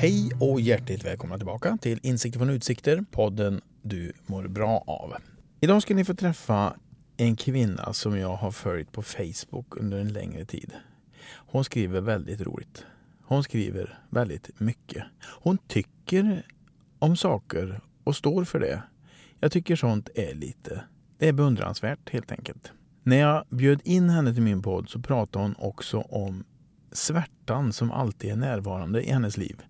Hej och hjärtligt välkomna tillbaka till Insikter från utsikter, podden du mår bra av. Idag ska ni få träffa en kvinna som jag har följt på Facebook under en längre tid. Hon skriver väldigt roligt. Hon skriver väldigt mycket. Hon tycker om saker och står för det. Jag tycker sånt är lite, det är beundransvärt helt enkelt. När jag bjöd in henne till min podd så pratade hon också om svärtan som alltid är närvarande i hennes liv.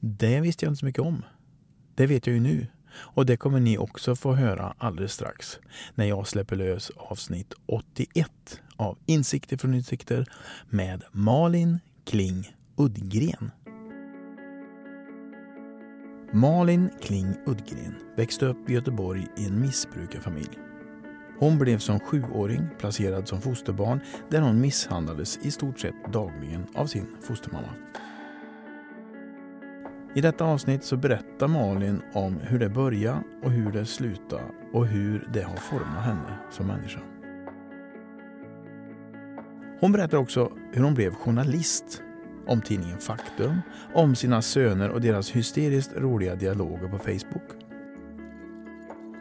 Det visste jag inte så mycket om. Det vet jag ju nu. Och det kommer ni också få höra alldeles strax när jag släpper lös avsnitt 81 av Insikter från utsikter med Malin Kling Uddgren. Malin Kling Uddgren växte upp i Göteborg i en missbrukarfamilj. Hon blev som sjuåring placerad som fosterbarn där hon misshandlades i stort sett dagligen av sin fostermamma. I detta avsnitt så berättar Malin om hur det började och hur det slutade och hur det har format henne som människa. Hon berättar också hur hon blev journalist, om tidningen Faktum, om sina söner och deras hysteriskt roliga dialoger på Facebook.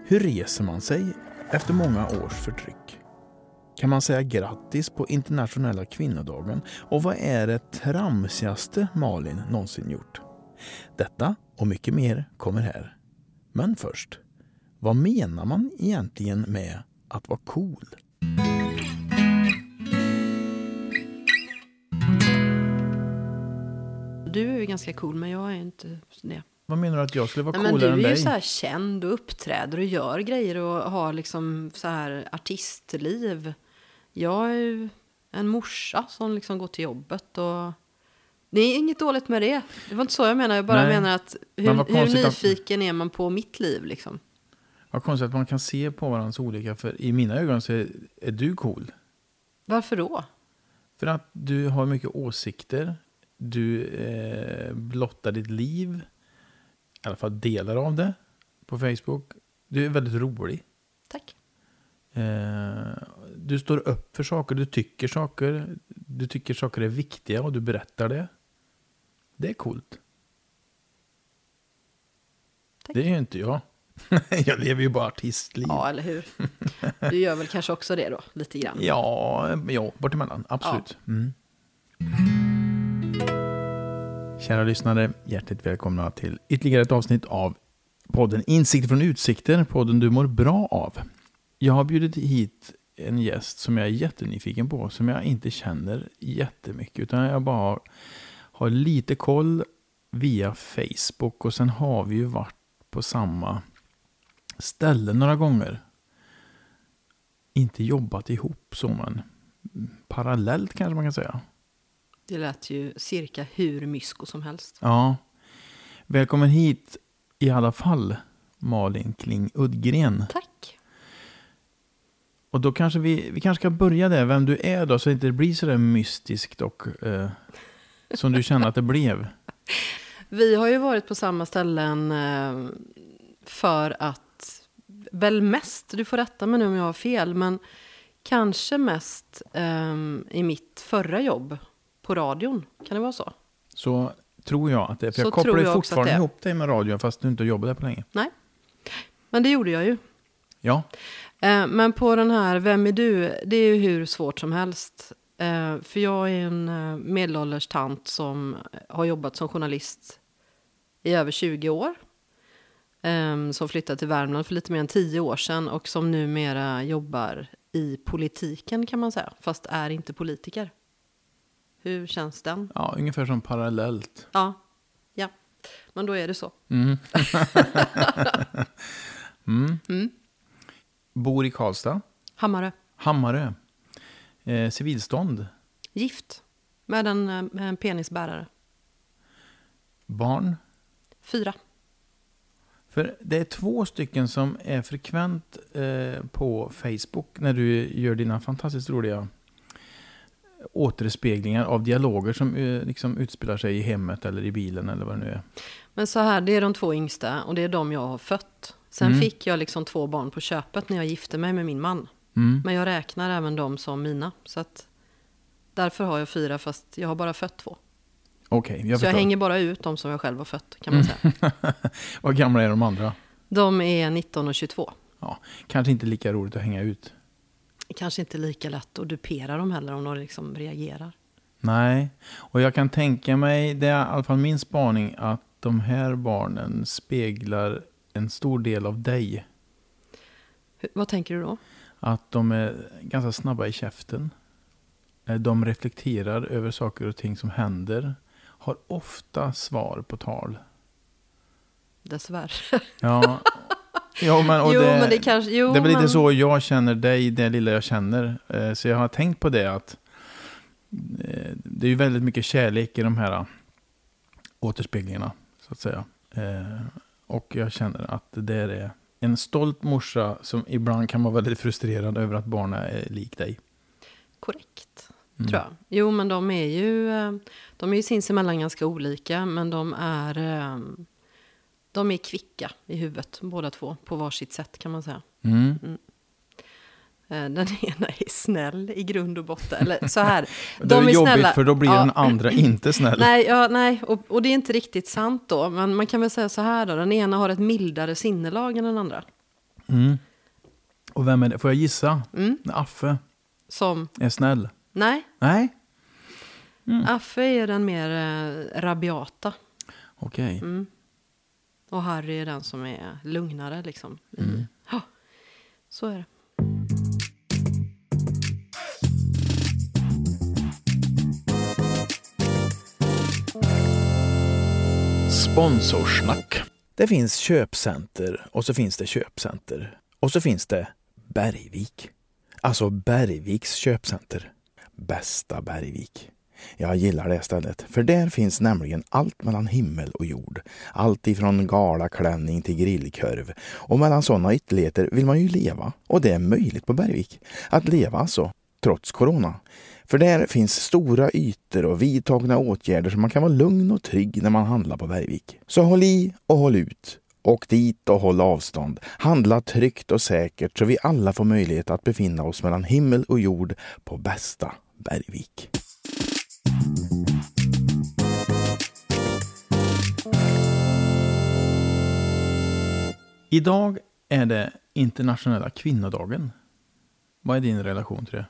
Hur reser man sig efter många års förtryck? Kan man säga grattis på internationella kvinnodagen? Och vad är det tramsigaste Malin någonsin gjort? Detta och mycket mer kommer här. Men först, vad menar man egentligen med att vara cool? Du är ju ganska cool, men jag är inte det. Vad menar du att jag skulle vara Nej, men coolare än du är ju dig? så här känd och uppträder och gör grejer och har liksom så här artistliv. Jag är ju en morsa som liksom går till jobbet och det är inget dåligt med det. Det var inte så jag menar. Jag bara Nej, menar att men hur, vad hur konstigt att- nyfiken är man på mitt liv liksom? Vad konstigt att man kan se på varandras olika, för i mina ögon så är, är du cool. Varför då? För att du har mycket åsikter, du eh, blottar ditt liv, i alla fall delar av det, på Facebook. Du är väldigt rolig. Tack. Eh, du står upp för saker, du tycker saker, du tycker saker är viktiga och du berättar det. Det är coolt. Tack. Det är ju inte jag. jag lever ju bara artistliv. Ja, eller hur? Du gör väl kanske också det då, lite grann? Ja, ja bortemellan. Absolut. Mm. Kära lyssnare, hjärtligt välkomna till ytterligare ett avsnitt av podden Insikter från utsikter, podden du mår bra av. Jag har bjudit hit en gäst som jag är jättenyfiken på, som jag inte känner jättemycket, utan jag bara har, lite koll via Facebook och sen har vi ju varit på samma ställe några gånger inte jobbat ihop så, men parallellt kanske man kan säga. Det lät ju cirka hur mysko som helst. Ja. Välkommen hit i alla fall, Malin Kling Uddgren. Tack. Och då kanske vi, vi kanske ska börja där, vem du är då, så det inte blir så där mystiskt och eh, som du känner att det blev. Vi har ju varit på samma ställen eh, för att, väl mest, du får rätta mig nu om jag har fel, men kanske mest eh, i mitt förra jobb på radion. Kan det vara så? Så tror jag att det är, för Så jag kopplar jag fortfarande ihop dig med radion fast du inte jobbat där på länge. Men det gjorde jag ju. Ja, Eh, men på den här Vem är du? Det är ju hur svårt som helst. Eh, för jag är en eh, medelålders tant som har jobbat som journalist i över 20 år. Eh, som flyttade till Värmland för lite mer än 10 år sedan och som numera jobbar i politiken kan man säga. Fast är inte politiker. Hur känns den? ja ungefär som parallellt. Ja, ja. Men då är det så. Mm. mm. Mm. Bor i Karlstad. Hammarö. Hammarö. Eh, civilstånd. Gift. Med en, eh, med en penisbärare. Barn. Fyra. För det är två stycken som är frekvent eh, på Facebook när du gör dina fantastiskt roliga återspeglingar av dialoger som eh, liksom utspelar sig i hemmet eller i bilen eller vad det nu är. Men så här, det är de två yngsta och det är de jag har fött. Sen Mm. fick jag liksom två barn på köpet när jag gifte mig med min man. Mm. Men jag räknar även dem som mina. Så att därför har jag fyra fast jag har bara fött två. Okej, jag så jag förstår. hänger bara ut de som jag själv har fött kan man säga. Vad gamla är de andra? De är 19 och 22. Kanske inte lika roligt att hänga ut. Kanske inte lika lätt att dupera dem heller om de liksom reagerar. Nej, och jag kan tänka mig, det är i alla fall min spaning, att de här barnen speglar en stor del av dig. Hur, vad tänker du då? Att de är ganska snabba i käften. Eh, De reflekterar över saker och ting som händer. Har ofta svar på tal. Dessvärre. Ja, ja men, och jo, det, men det kanske... Jo, det är väl men, lite så jag känner dig, det lilla jag känner. Eh, Så jag har tänkt på det att eh, det är ju väldigt mycket kärlek i de här eh, återspeglingarna, så att säga. Och jag känner att det där är en stolt morsa som ibland kan vara väldigt frustrerad över att barnen är lik dig. Korrekt, Mm. tror jag. Jo, men de är ju, de är ju sinsemellan ganska olika, men de är, de är kvicka i huvudet, båda två, på varsitt sätt kan man säga. Mm. Eh, Den ena är snäll i grund och botten. Eller så här. Det är, de är jobbigt snälla. för då blir Ja. den andra inte snäll. Nej, ja, nej och, och det är inte riktigt sant då. Men man kan väl säga så här då. Den ena har ett mildare sinnelag än den andra. Mm. Och vem är det? Får jag gissa? Mm. Affe Som, är snäll. nej, Nej? Affe är den mer eh, rabiata. Okej. Mm. Och Harry är den som är lugnare liksom. Mm. Ja, så är det. Sponsorsnack. Det finns köpcenter och så finns det köpcenter. Och så finns det Bergvik. Alltså Bergviks köpcenter. Bästa Bergvik. Jag gillar det stället, för där finns nämligen allt mellan himmel och jord. Allt ifrån galaklänning till grillkorv. Och mellan sådana ytterligheter vill man ju leva. Och det är möjligt på Bergvik. Att leva alltså, trots corona. För där finns stora ytor och vidtagna åtgärder så man kan vara lugn och trygg när man handlar på Bergvik. Så håll i och håll ut. Åk dit och håll avstånd. Handla tryggt och säkert så vi alla får möjlighet att befinna oss mellan himmel och jord på bästa Bergvik. Idag är det internationella kvinnodagen. Vad är din relation till det?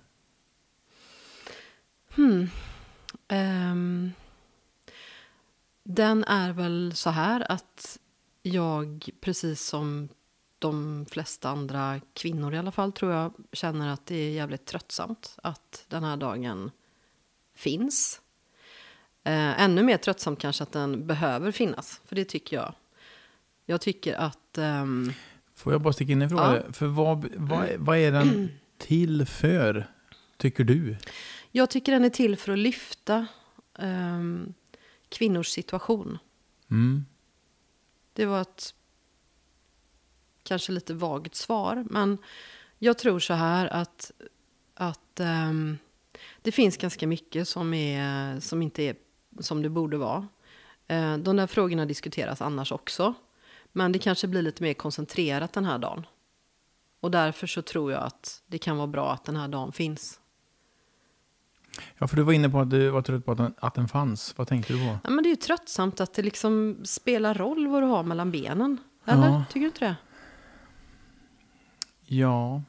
Hmm. Um, den är väl så här att jag, precis som de flesta andra kvinnor i alla fall, tror jag, känner att det är jävligt tröttsamt att den här dagen finns. Eh, ännu mer tröttsamt kanske att den behöver finnas, för det tycker jag. Jag tycker att ehm, Får jag bara sticka in en fråga? För vad, vad, vad är den till för, tycker du? Jag tycker den är till för att lyfta ehm, kvinnors situation. Mm. Det var ett kanske lite vagt svar, men jag tror så här att, att ehm, det finns ganska mycket som, är, som inte är som det borde vara. Eh, de där frågorna diskuteras annars också, men det kanske blir lite mer koncentrerat den här dagen. Och därför så tror jag att det kan vara bra att den här dagen finns. Ja, för du var inne på att du var trött på att den, att den fanns. Vad tänkte du på? Ja, men det är ju tröttsamt att det liksom spelar roll vad du har mellan benen. Eller? Ja. Tycker du inte det? Ja.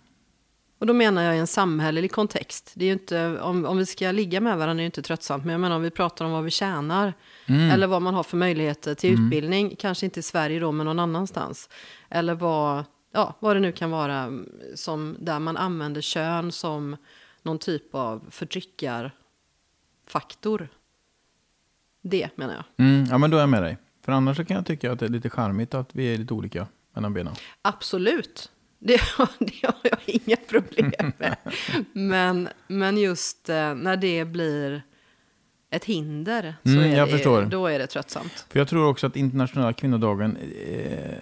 Och då menar jag i en samhällelig kontext. Det är inte, om, om vi ska ligga med varandra är det inte tröttsamt. Men jag menar om vi pratar om vad vi tjänar. Mm. Eller vad man har för möjligheter till utbildning. Kanske inte i Sverige då, men någon annanstans. Eller vad, ja, vad det nu kan vara. mm, Som, där man använder kön som någon typ av förtryckarfaktor. Det menar jag. Mm, ja, men då är jag med dig. För annars kan jag tycka att det är lite charmigt att vi är lite olika mellan benen. Absolut. Det, det har jag inga problem med. Men, men just eh, när det blir ett hinder så Mm, är det, då är det tröttsamt. För jag tror också att internationella kvinnodagen, eh,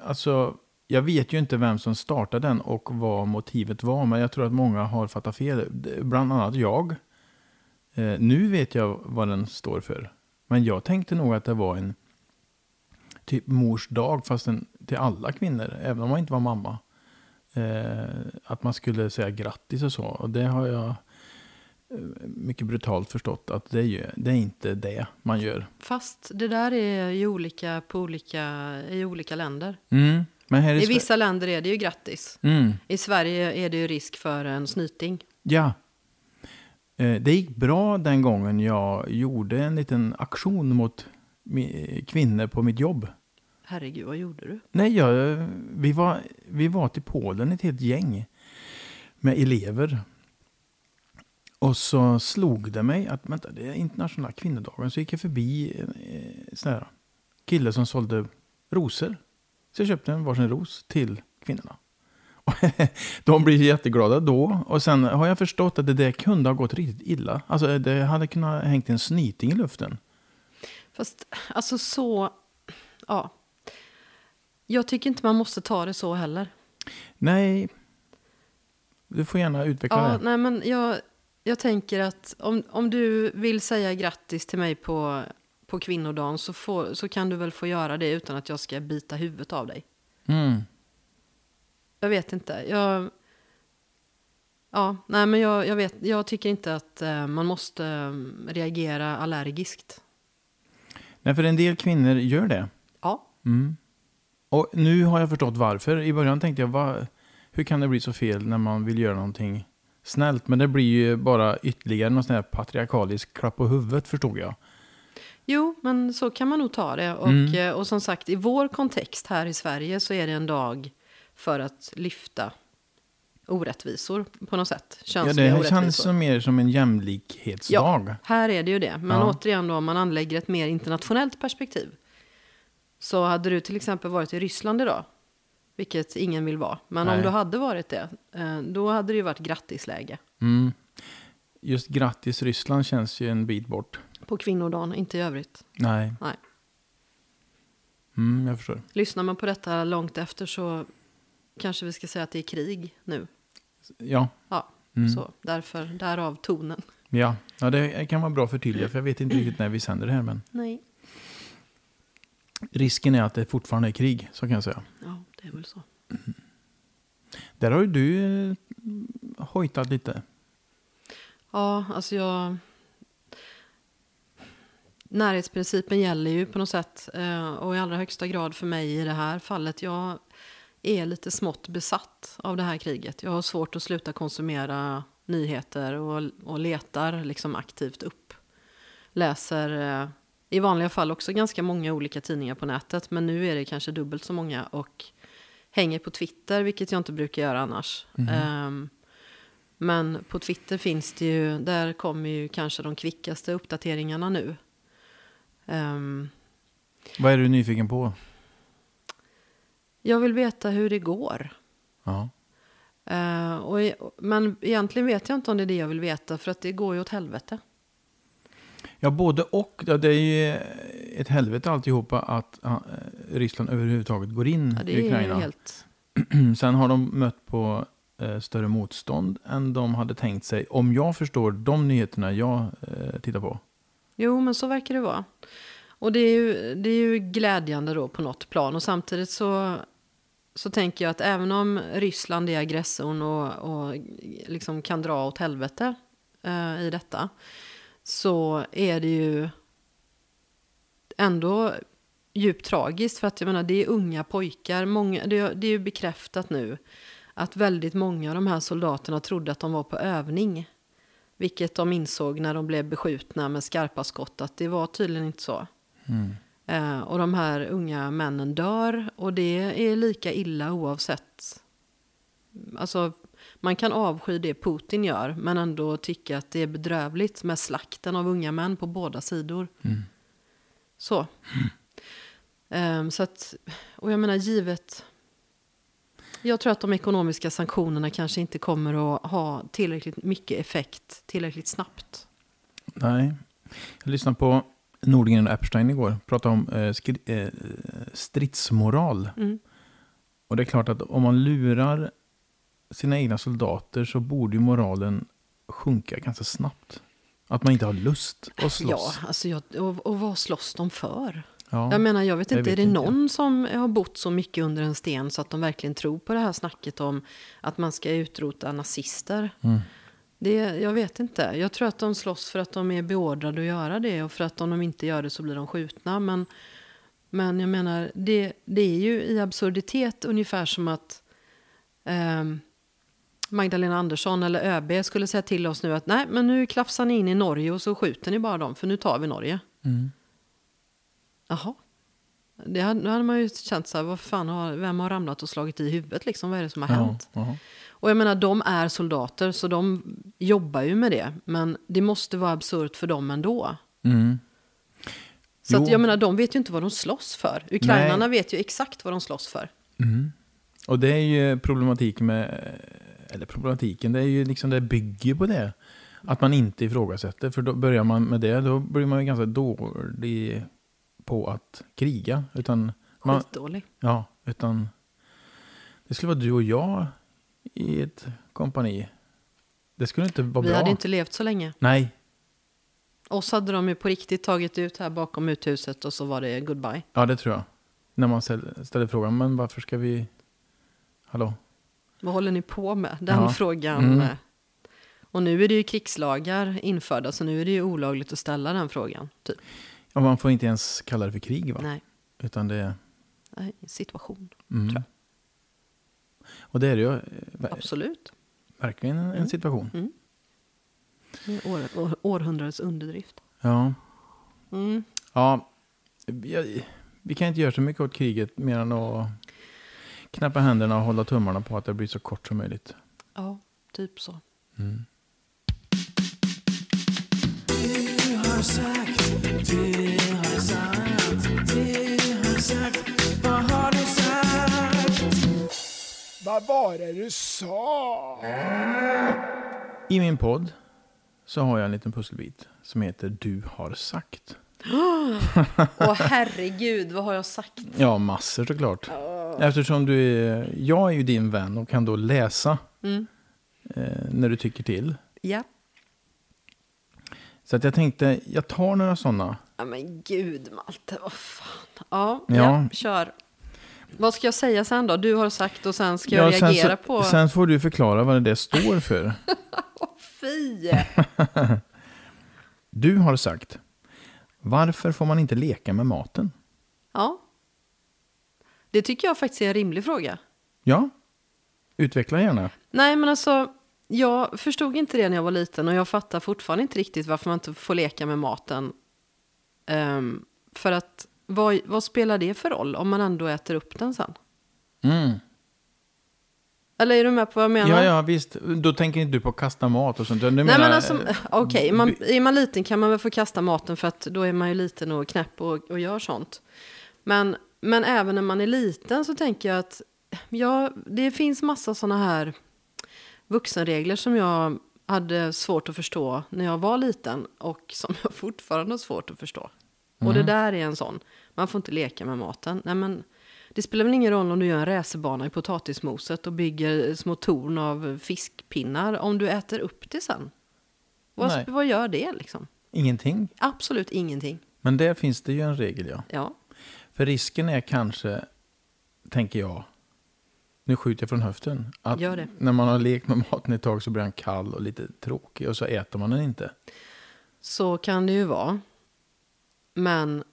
alltså jag vet ju inte vem som startade den och vad motivet var, men jag tror att många har fattat fel. Bland annat jag. Eh, nu vet jag vad den står för. Men jag tänkte nog att det var en typ mors dag, fast en, till alla kvinnor, även om man inte var mamma. Eh, att man skulle säga grattis och så. Och det har jag eh, mycket brutalt förstått att det är, ju, det är inte det man gör. Fast det där är ju olika på olika, i olika länder. Mm. I, I vissa länder är det ju grattis. Mm. I Sverige är det ju risk för en snyting. Ja. Eh, Det gick bra den gången jag gjorde en liten aktion mot kvinnor på mitt jobb. Herregud, vad gjorde du? Nej, jag, vi, var, vi var till Polen ett helt gäng med elever. Och så slog det mig att vänta, det är internationella kvinnodagen. Så gick jag förbi en eh, sån här kille som sålde rosor. Så jag köpte en varsin ros till kvinnorna. Och De blir jätteglada då. Och sen har jag förstått att det där kunde ha gått riktigt illa. Alltså det hade kunnat hängt en snyting i luften. Fast alltså så, ja. Jag tycker inte man måste ta det så heller. Nej, du får gärna utveckla Ja, det. nej men jag, jag tänker att om, om du vill säga grattis till mig på, på kvinnodagen så, får, så kan du väl få göra det utan att jag ska bita huvudet av dig. Mm. Jag vet inte. Jag, ja, nej men jag, jag, vet, jag tycker inte att eh, man måste eh, reagera allergiskt. Nej, för en del kvinnor gör det. Ja, Mm. Och nu har jag förstått varför. I början tänkte jag, va, hur kan det bli så fel när man vill göra någonting snällt? Men det blir ju bara ytterligare någon sån här patriarkalisk klapp på huvudet, förstod jag. jo, men så kan man nog ta det. Och, Mm. eh, och som sagt, i vår kontext här i Sverige så är det en dag för att lyfta orättvisor på något sätt. Ja, det orättvisor. känns som mer som en jämlikhetsdag. Här är det ju det. Men Ja. återigen då, om man anlägger ett mer internationellt perspektiv. Så hade du till exempel varit i Ryssland idag, vilket ingen vill vara. Men Nej. om du hade varit det, eh, då hade det ju varit grattisläge. Mm. Just grattis Ryssland känns ju en bit bort. På kvinnodagen, inte i övrigt. Nej. Nej. Mm, jag förstår. Lyssnar man på detta långt efter så kanske vi ska säga att det är krig nu. Ja. Ja, Mm. så därför, därav tonen. Ja. ja, det kan vara bra för tydliga, för jag vet inte riktigt när vi sänder det här. Men Nej. Risken är att det fortfarande är krig, så kan jag säga. Ja, det är väl så. Där har ju du eh, hojtat lite. Ja, alltså jag... Närhetsprincipen gäller ju på något sätt. eh, Och i allra högsta grad för mig i det här fallet. Jag är lite smått besatt av det här kriget. Jag har svårt att sluta konsumera nyheter och, och letar liksom aktivt upp. Läser eh, i vanliga fall också ganska många olika tidningar på nätet. Men nu är det kanske dubbelt så många. Och hänger på Twitter, vilket jag inte brukar göra annars. Ehm, men på Twitter finns det ju, där kommer ju kanske de kvickaste uppdateringarna nu. Ehm, Vad är du nyfiken på? jag vill veta hur det går. Ja. Eh, och, e- men egentligen vet jag inte om det är det jag vill veta, för att det går ju åt helvete. Ja, både och. Det är ju ett helvete alltihopa att ja, Ryssland överhuvudtaget går in Ja, i Ukraina. helt... Sen har de mött på eh, större motstånd än de hade tänkt sig. Om jag förstår de nyheterna jag eh, tittar på. Jo, men så verkar det vara. Och det är ju, det är ju glädjande då på något plan. Och samtidigt så, så tänker jag att även om Ryssland är aggressorn och, och liksom kan dra åt helvete eh, i detta. Så är det ju ändå djupt tragiskt. För att jag menar, det är unga pojkar. Många, det, det är ju bekräftat nu att väldigt många av de här soldaterna trodde att de var på övning. Vilket de insåg när de blev beskjutna med skarpa skott att det var tydligen inte så. Eh, och de här unga männen dör och det är lika illa oavsett. Alltså man kan avsky det Putin gör men ändå tycka att det är bedrövligt med slakten av unga män på båda sidor. Så. Ehm, så att, och jag menar givet. Jag tror att de ekonomiska sanktionerna kanske inte kommer att ha tillräckligt mycket effekt tillräckligt snabbt. Nej. Jag lyssnade på Nordgren och Epstein igår. Pratade om eh, skri- eh, stridsmoral. Mm. Och det är klart att om man lurar sina egna soldater så borde ju moralen sjunka ganska snabbt. Att man inte har lust att Ja, slåss. alltså jag, och, och vad slåss de för? Ja. Jag menar, jag vet jag inte, vet är det inte. någon som har bott så mycket under en sten så att de verkligen tror på det här snacket om att man ska utrota nazister? Mm. Det, jag vet inte. Jag tror att de slåss för att de är beordrade att göra det och för att om de inte gör det så blir de skjutna. Men, men jag menar, det, det är ju i absurditet ungefär som att eh, Magdalena Andersson eller ÖB skulle säga till oss nu att nej, men nu klafsar ni in i Norge och så skjuter ni bara dem för nu tar vi Norge. Mm. Jaha. Det hade, då hade man ju känt så här, vad fan har, vem har ramlat och slagit i huvudet liksom? Vad är det som har hänt? Ja. Och jag menar, de är soldater så de jobbar ju med det. Men det måste vara absurt för dem ändå. Mm. Så att, jag menar, de vet ju inte vad de slåss för. Ukrainarna vet ju exakt vad de slåss för. Mm. Och det är ju problematik med, eller problematiken, det är ju liksom det bygger på det. Att man inte ifrågasätter, för då börjar man med det, då blir man ju ganska dålig på att kriga. Utan, man, Skitdålig. ja, utan det skulle vara du och jag i ett kompani. Det skulle inte vara Vi bra. hade inte levt så länge. Nej, Oss hade de ju på riktigt tagit ut här bakom uthuset och så var det goodbye. ja det tror jag. När man ställer, ställer frågan, men varför ska vi... Hallå? Vad håller ni på med? Den Ja. frågan. Mm. eh. Och nu är det ju krigslagar införda så nu är det ju olagligt att ställa den frågan. Typ. Ja, man får inte ens kalla det för krig va? Nej, Utan det är... nej, situation. Mm. Tror Och det är det ju eh, Absolut. verkligen en, Mm. situation. Mm. År, år, århundradets underdrift. Ja. Mm. ja vi, vi kan inte göra så mycket åt kriget mer än att knäppa händerna och hålla tummarna på att det blir så kort som möjligt. Ja, typ så. Mm. Vad var det du sa? I min podd så har jag en liten pusselbit som heter Du har sagt. Åh herregud, vad har jag sagt? Ja, massor såklart. Eftersom du är, jag är ju din vän och kan då läsa Mm. eh, när du tycker till. Ja. Så att jag tänkte, jag tar några sådana. ja, men gud Malte, vad fan. Ja, Ja. ja. kör. Vad ska jag säga sen då? Du har sagt och sen ska jag sen, reagera så, på... sen får du förklara vad det står för. Fy! Du har sagt, varför får man inte leka med maten? Ja. Det tycker jag faktiskt är en rimlig fråga. Ja, utveckla gärna. Nej, men alltså, jag förstod inte det när jag var liten och jag fattar fortfarande inte riktigt varför man inte får leka med maten. Ehm, för att, vad, vad spelar det för roll om man ändå äter upp den sen? Mm. Eller är du med på vad jag menar? Ja, ja, visst. Då tänker inte du på att kasta mat och sånt. Du Nej, menar, men alltså, eh, okej, man, är man liten kan man väl få kasta maten för att då är man ju liten och knäpp och, och gör sånt. Men, men även när man är liten så tänker jag att ja, det finns massa sådana här vuxenregler som jag hade svårt att förstå när jag var liten och som jag fortfarande har svårt att förstå. Och det där är en sån. Man får inte leka med maten. Nej, men det spelar väl ingen roll om du gör en racerbana i potatismoset och bygger små torn av fiskpinnar om du äter upp det sen. Vad, vad gör det liksom? Ingenting. Absolut ingenting. Men där finns det ju en regel, ja. Ja, För risken är kanske, tänker jag, nu skjuter jag från höften, att när man har lekt med maten ett tag så blir den kall och lite tråkig och så äter man den inte. så kan det ju vara. Men...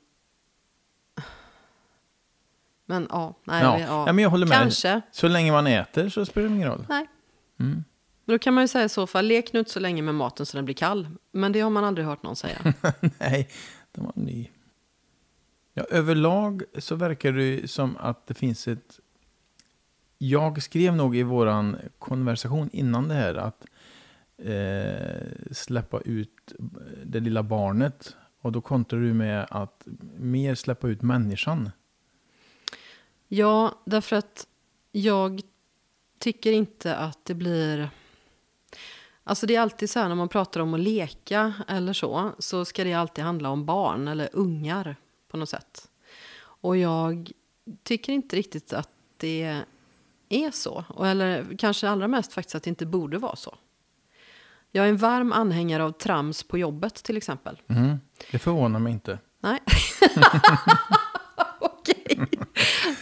Men ja, nej, Ja. ja. Ja, men jag håller med. Kanske. Så länge man äter så spelar det ingen roll. Nej. Mm. Men då kan man ju säga i så fall, lek nu inte så länge med maten så den blir kall. Men det har man aldrig hört någon säga. Nej, den var ny. Ja, överlag så verkar det som att det finns ett... Jag skrev nog i våran konversation innan det här att eh, släppa ut det lilla barnet. Och då kontrar du med att mer släppa ut människan. Ja, därför att jag tycker inte att det blir... Alltså det är alltid så här när man pratar om att leka eller så, så ska det alltid handla om barn eller ungar på något sätt. Och jag tycker inte riktigt att det är så. Eller kanske allra mest faktiskt att det inte borde vara så. Jag är en varm anhängare av trams på jobbet till exempel. Mm. Det förvånar mig inte. Nej.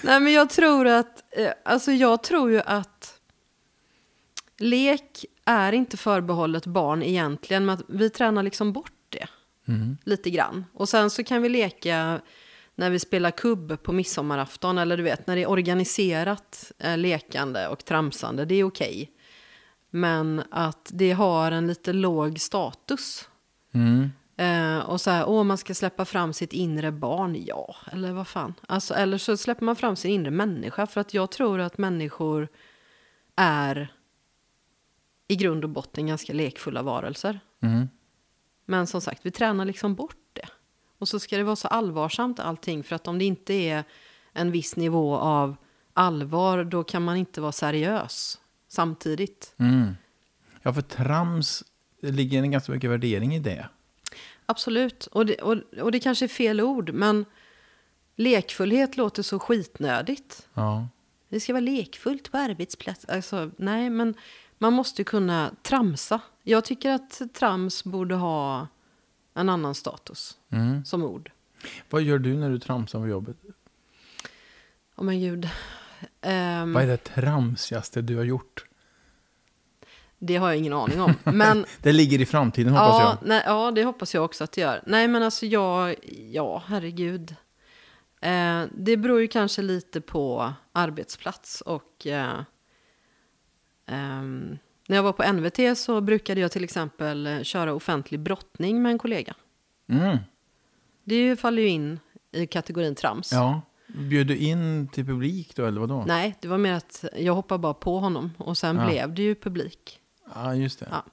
Nej, men jag tror att... eh, Alltså jag tror ju att lek är inte förbehållet barn egentligen, men vi tränar liksom bort det Mm. lite grann. Och sen så kan vi leka när vi spelar kubb på midsommarafton, eller du vet, när det är organiserat eh, lekande och tramsande, det är okej. Men att det har en lite låg status. Mm. Eh, och så här, åh, man ska släppa fram sitt inre barn. Ja, eller vad fan. Alltså, eller så släpper man fram sin inre människa. För att jag tror att människor är i grund och botten ganska lekfulla varelser. Mm. Men som sagt, vi tränar liksom bort det. Och så ska det vara så allvarsamt allting. För att om det inte är en viss nivå av allvar, då kan man inte vara seriös samtidigt. Mm. Ja, för trams, det ligger en ganska mycket värdering i det. Absolut. Och det, och, och det kanske är fel ord, men lekfullhet låter så skitnödigt. Ja. Det ska vara lekfullt på arbetsplats. Alltså, nej, men man måste kunna tramsa. Jag tycker att trams borde ha en annan status Mm. som ord. Vad gör du när du tramsar på jobbet? Åh men gud. Ehm, Vad är det tramsigaste du har gjort? Det har jag ingen aning om. Men Det ligger i framtiden hoppas ja, jag. nej, ja, det hoppas jag också att det gör. Nej, men alltså jag, ja, herregud. Eh, det beror ju kanske lite på arbetsplats och eh, ehm, när jag var på NVT så brukade jag till exempel eh, köra offentlig brottning med en kollega. Mm. Det faller ju in i kategorin trams. Ja. Bjöd du in till publik då eller vadå? Nej, det var mer att jag hoppade bara på honom och sen Ja. blev det ju publik. Ja, just det. Ja,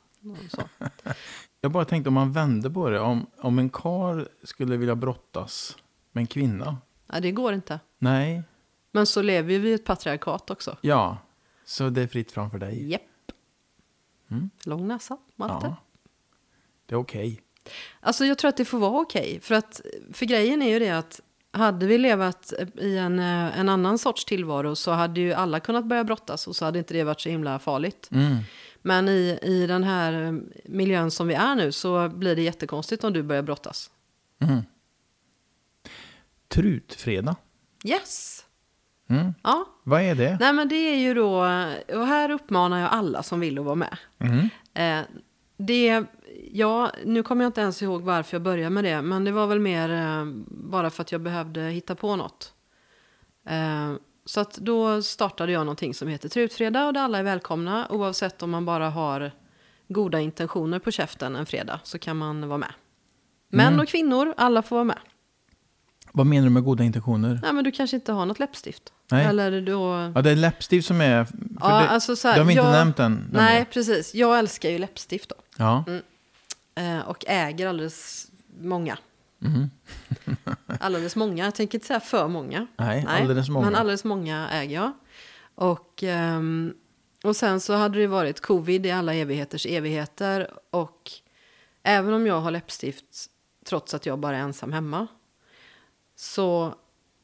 så. Jag bara tänkte om man vände på det. Om, om en kar skulle vilja brottas med en kvinna. Nej, det går inte. Nej. Men så lever vi i ett patriarkat också. Ja. Så det är fritt framför dig. Japp. Mm. Lång näsa, Malte. Ja. Det är okej. Alltså jag tror att det får vara okej. För, att, för grejen är ju det att hade vi levat i en, eh, en annan sorts tillvaro så hade ju alla kunnat börja brottas och så hade inte det varit så himla farligt. Mm. Men i, i den här eh, miljön som vi är nu så blir det jättekonstigt om du börjar brottas. Mm. Trutfredag. Yes! Mm. Ja, Vad är det? nej men det är ju då, och här uppmanar jag alla som vill att vara med. Mm. Eh, det, ja, nu kommer jag inte ens ihåg varför jag började med det, men det var väl mer eh, bara för att jag behövde hitta på något. Eh, så att då startade jag någonting som heter Trutfredag och där alla är välkomna oavsett om man bara har goda intentioner på käften en fredag så kan man vara med. Män Mm. och kvinnor, alla får vara med. Vad menar du med goda intentioner? Nej, men du kanske inte har något läppstift. Nej. Eller då... Ja, det är läppstift som är... För Ja, det, alltså så här, har vi inte jag- nämnt än. Nej, nämligen. precis. Jag älskar ju läppstift då. Ja. Eh, och äger alldeles många. Mhm. Alldeles många. Jag tänker inte säga för många. Nej, alldeles många. Men alldeles många äger jag. Och, ehm, och sen så hade det varit covid i alla evigheters evigheter. Och även om jag har läppstift, trots att jag bara är ensam hemma, så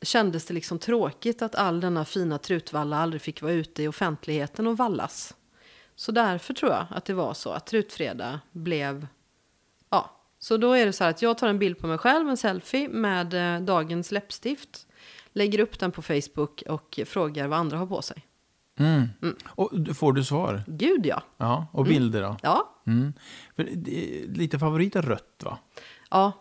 kändes det liksom tråkigt att all denna fina trutvalla aldrig fick vara ute i offentligheten och vallas. Så därför tror jag att det var så att Trutfredag blev... Ja, så då är det så här att jag tar en bild på mig själv, en selfie med eh, dagens läppstift. Lägger upp den på Facebook och frågar vad andra har på sig. Mm. Och d- får du svar? Gud ja. Ja. Och bilder då? Ja. Mm. Är lite favorit är rött va? Ja.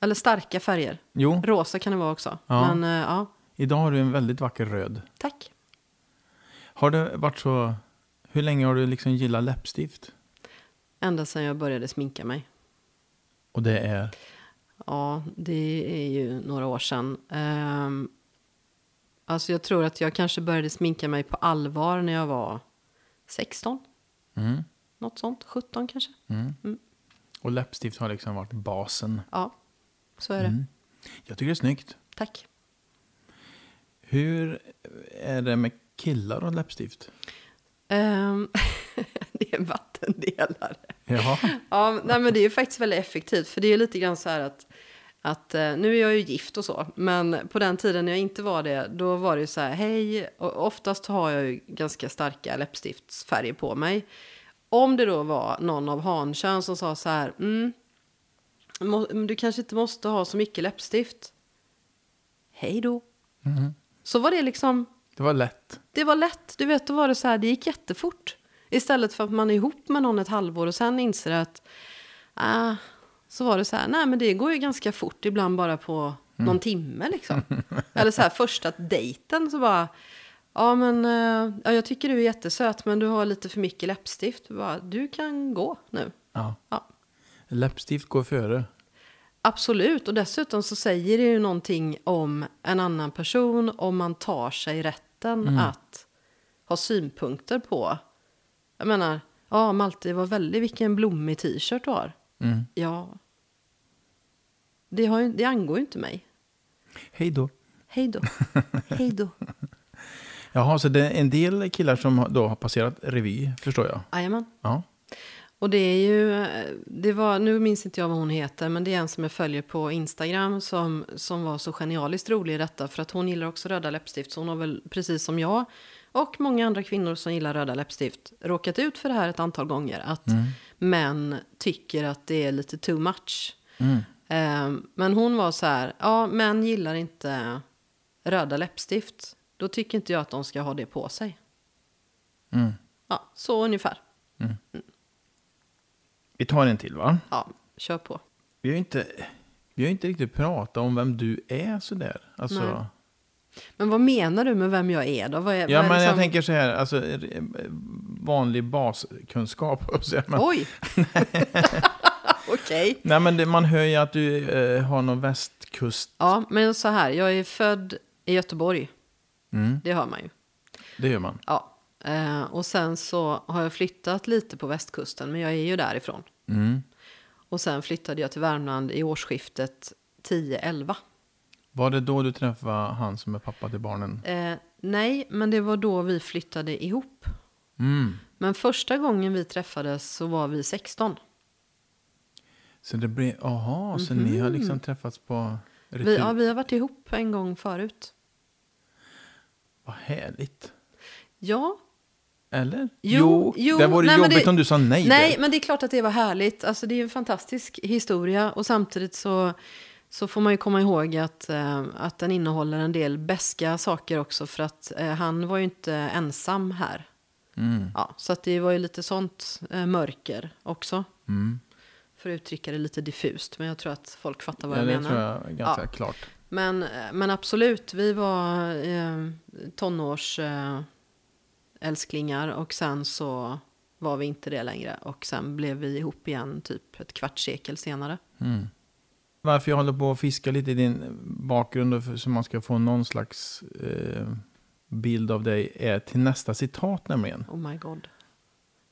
Eller starka färger. Jo, Rosa kan det vara också. Ja. Men eh, ja, idag har du en väldigt vacker röd. tack. Har det varit så... Hur länge har du liksom gillat läppstift? Ända sedan jag började sminka mig. Och det är... Ja, det är ju några år sedan. Ehm, alltså jag tror att jag kanske började sminka mig på allvar när jag var 16. Mm. Något sånt. 17 kanske. Mm. Och läppstift har liksom varit basen. Ja, så är det. Mm. Jag tycker det är snyggt. Tack. Hur är det med killar och läppstift? Ehm, det är en vattendelare. Jaha. Ja, nej, men det är ju faktiskt väldigt effektivt. För det är lite grann så här att, att eh, nu är jag ju gift och så. Men på den tiden när jag inte var det, då var det ju så här, hej. Och oftast har jag ju ganska starka läppstiftsfärger på mig. Om det då var någon av hankön som sa så här, mm, du kanske inte måste ha så mycket läppstift. Hej då. Mhm. Så var det liksom, Det var lätt. det var lätt. Du vet, då var det så här, det gick jättefort. Istället för att man är ihop med någon ett halvår och sen inser att ah, så var det så här, nej men det går ju ganska fort, ibland bara på någon timme liksom. Eller så här första dejten så bara, ja men eh, ja, jag tycker du är jättesöt men du har lite för mycket läppstift. Bara, du kan gå nu. Ja. Ja. Läppstift går före. Absolut, och dessutom så säger det ju någonting om en annan person om man tar sig rätten att ha synpunkter på. Jag menar, ja Malte, vad väldigt vilken blommig t-shirt du har. Mm. Ja, det, har det angår ju inte mig. Hej då. Hej då. Hej då. Jaha, så det är en del killar som då har passerat revy, förstår jag. Jajamän. Ja. Och det är ju, det var, nu minns inte jag vad hon heter, men det är en som jag följer på Instagram som, som var så genialiskt rolig i detta. För att hon gillar också röda läppstift, så hon har väl precis som jag och många andra kvinnor som gillar röda läppstift råkat ut för det här ett antal gånger. Att män tycker att det är lite too much. Eh, men hon var så här, ja män gillar inte röda läppstift. Då tycker inte jag att de ska ha det på sig. Mm. Ja, så ungefär. Vi tar en till, va? Ja, kör på. Vi har ju inte, vi har inte riktigt pratat om vem du är sådär. Alltså, Nej. Men vad menar du med vem jag är då? Vad är, ja, vad är men jag liksom- tänker så här, alltså, vanlig baskunskap. men- Oj! Okej. Nej, men det, man hör ju att du eh, har någon västkust. Ja, men så här. Jag är född i Göteborg. Mm, Det hör man ju. det gör man. Ja. Eh, och sen så har jag flyttat lite på västkusten, men jag är ju därifrån. Mm. Och sen flyttade jag till Värmland i årsskiftet 10-11. Var det då du träffade han som är pappa till barnen? Eh, nej, men det var då vi flyttade ihop. Mm. Men första gången vi träffades så var vi 16. Så det blev, aha, så ni har liksom träffats på retur? Vi, ja, vi har varit ihop en gång förut. Vad härligt. Ja, Eller? Jo, jo, det vore nej, jobbigt det- om du sa nej. Nej, där. men det är klart att det var härligt. Alltså, det är en fantastisk historia. Och samtidigt så, så får man ju komma ihåg att, eh, att den innehåller en del beska saker också. För att eh, han var ju inte ensam här. Mm. Ja, så att det var ju lite sånt eh, mörker också. Mm. För att uttrycka det lite diffust. Men jag tror att folk fattar vad Ja, jag det menar. tror jag är ganska Ja. klart. Men, men absolut, vi var eh, tonårs eh, och sen så var vi inte det längre. Och sen blev vi ihop igen typ ett kvarts sekel senare. Mm. Varför jag håller på att fiska lite i din bakgrund så man ska få någon slags eh, bild av dig är till nästa citat nämligen. Oh my god.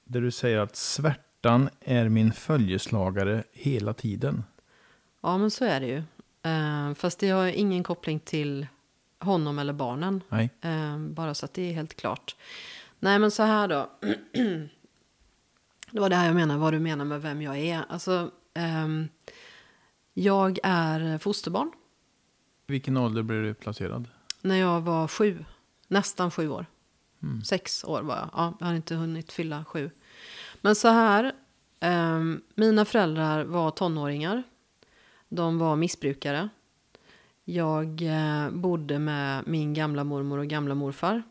Där du säger att svärtan är min följeslagare hela tiden. Ja men så är det ju. Eh, fast det har ingen koppling till honom eller barnen. Nej. Eh, bara så att det är helt klart. Nej men så här då. det var det här jag menar, vad du menar med vem jag är. Alltså, ehm, jag är fosterbarn. Vilken ålder blev du placerad? När jag var sju, nästan sju år. Mm. Sex år var jag. Ja, jag har inte hunnit fylla sju. Men så här, ehm, mina föräldrar var tonåringar. De var missbrukare. Jag eh, bodde med min gamla mormor och gamla morfar.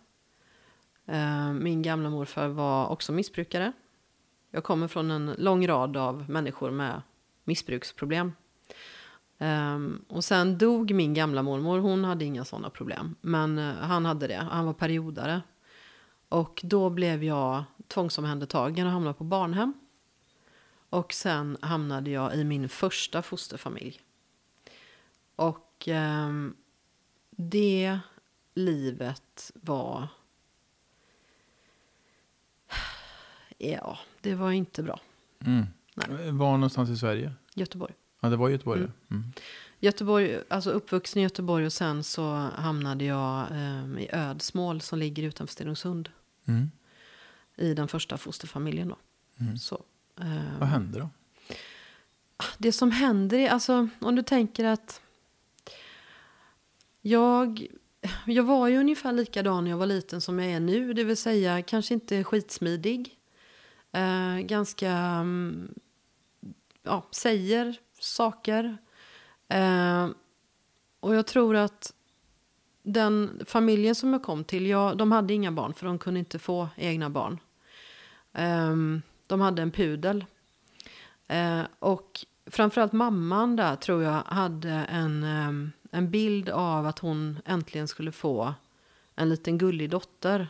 Eh, min gamla morfar var också missbrukare. Jag kommer från en lång rad av människor med missbruksproblem. Ehm, och sen dog min gamla mormor. Hon hade inga sådana problem. Men eh, han hade det. Han var periodare. Och då blev jag tvångsomhändertagen och hamnade på barnhem. Och sen hamnade jag i min första fosterfamilj. Och ehm, det livet var... Ja, det var inte bra. Mm. Nej. Var någonstans i Sverige? Göteborg. Ja, det var Göteborg. Mm. Mm. Göteborg, alltså uppvuxen i Göteborg och sen så hamnade jag ehm, i Ödsmål som ligger utanför Stenungsund. Mm. I den första fosterfamiljen då. Mm. Så, ehm, Vad hände då? det som händer är, alltså om du tänker att jag, jag var ju ungefär likadan när jag var liten som jag är nu. Det vill säga kanske inte skitsmidig. Eh, ganska, mm, ja, säger saker. Eh, och jag tror att den familjen som jag kom till, jag, de hade inga barn för de kunde inte få egna barn. Ehm, de hade en pudel. Eh, och framförallt mamman där tror jag hade en, ehm, en bild av att hon äntligen skulle få en liten gullig dotter.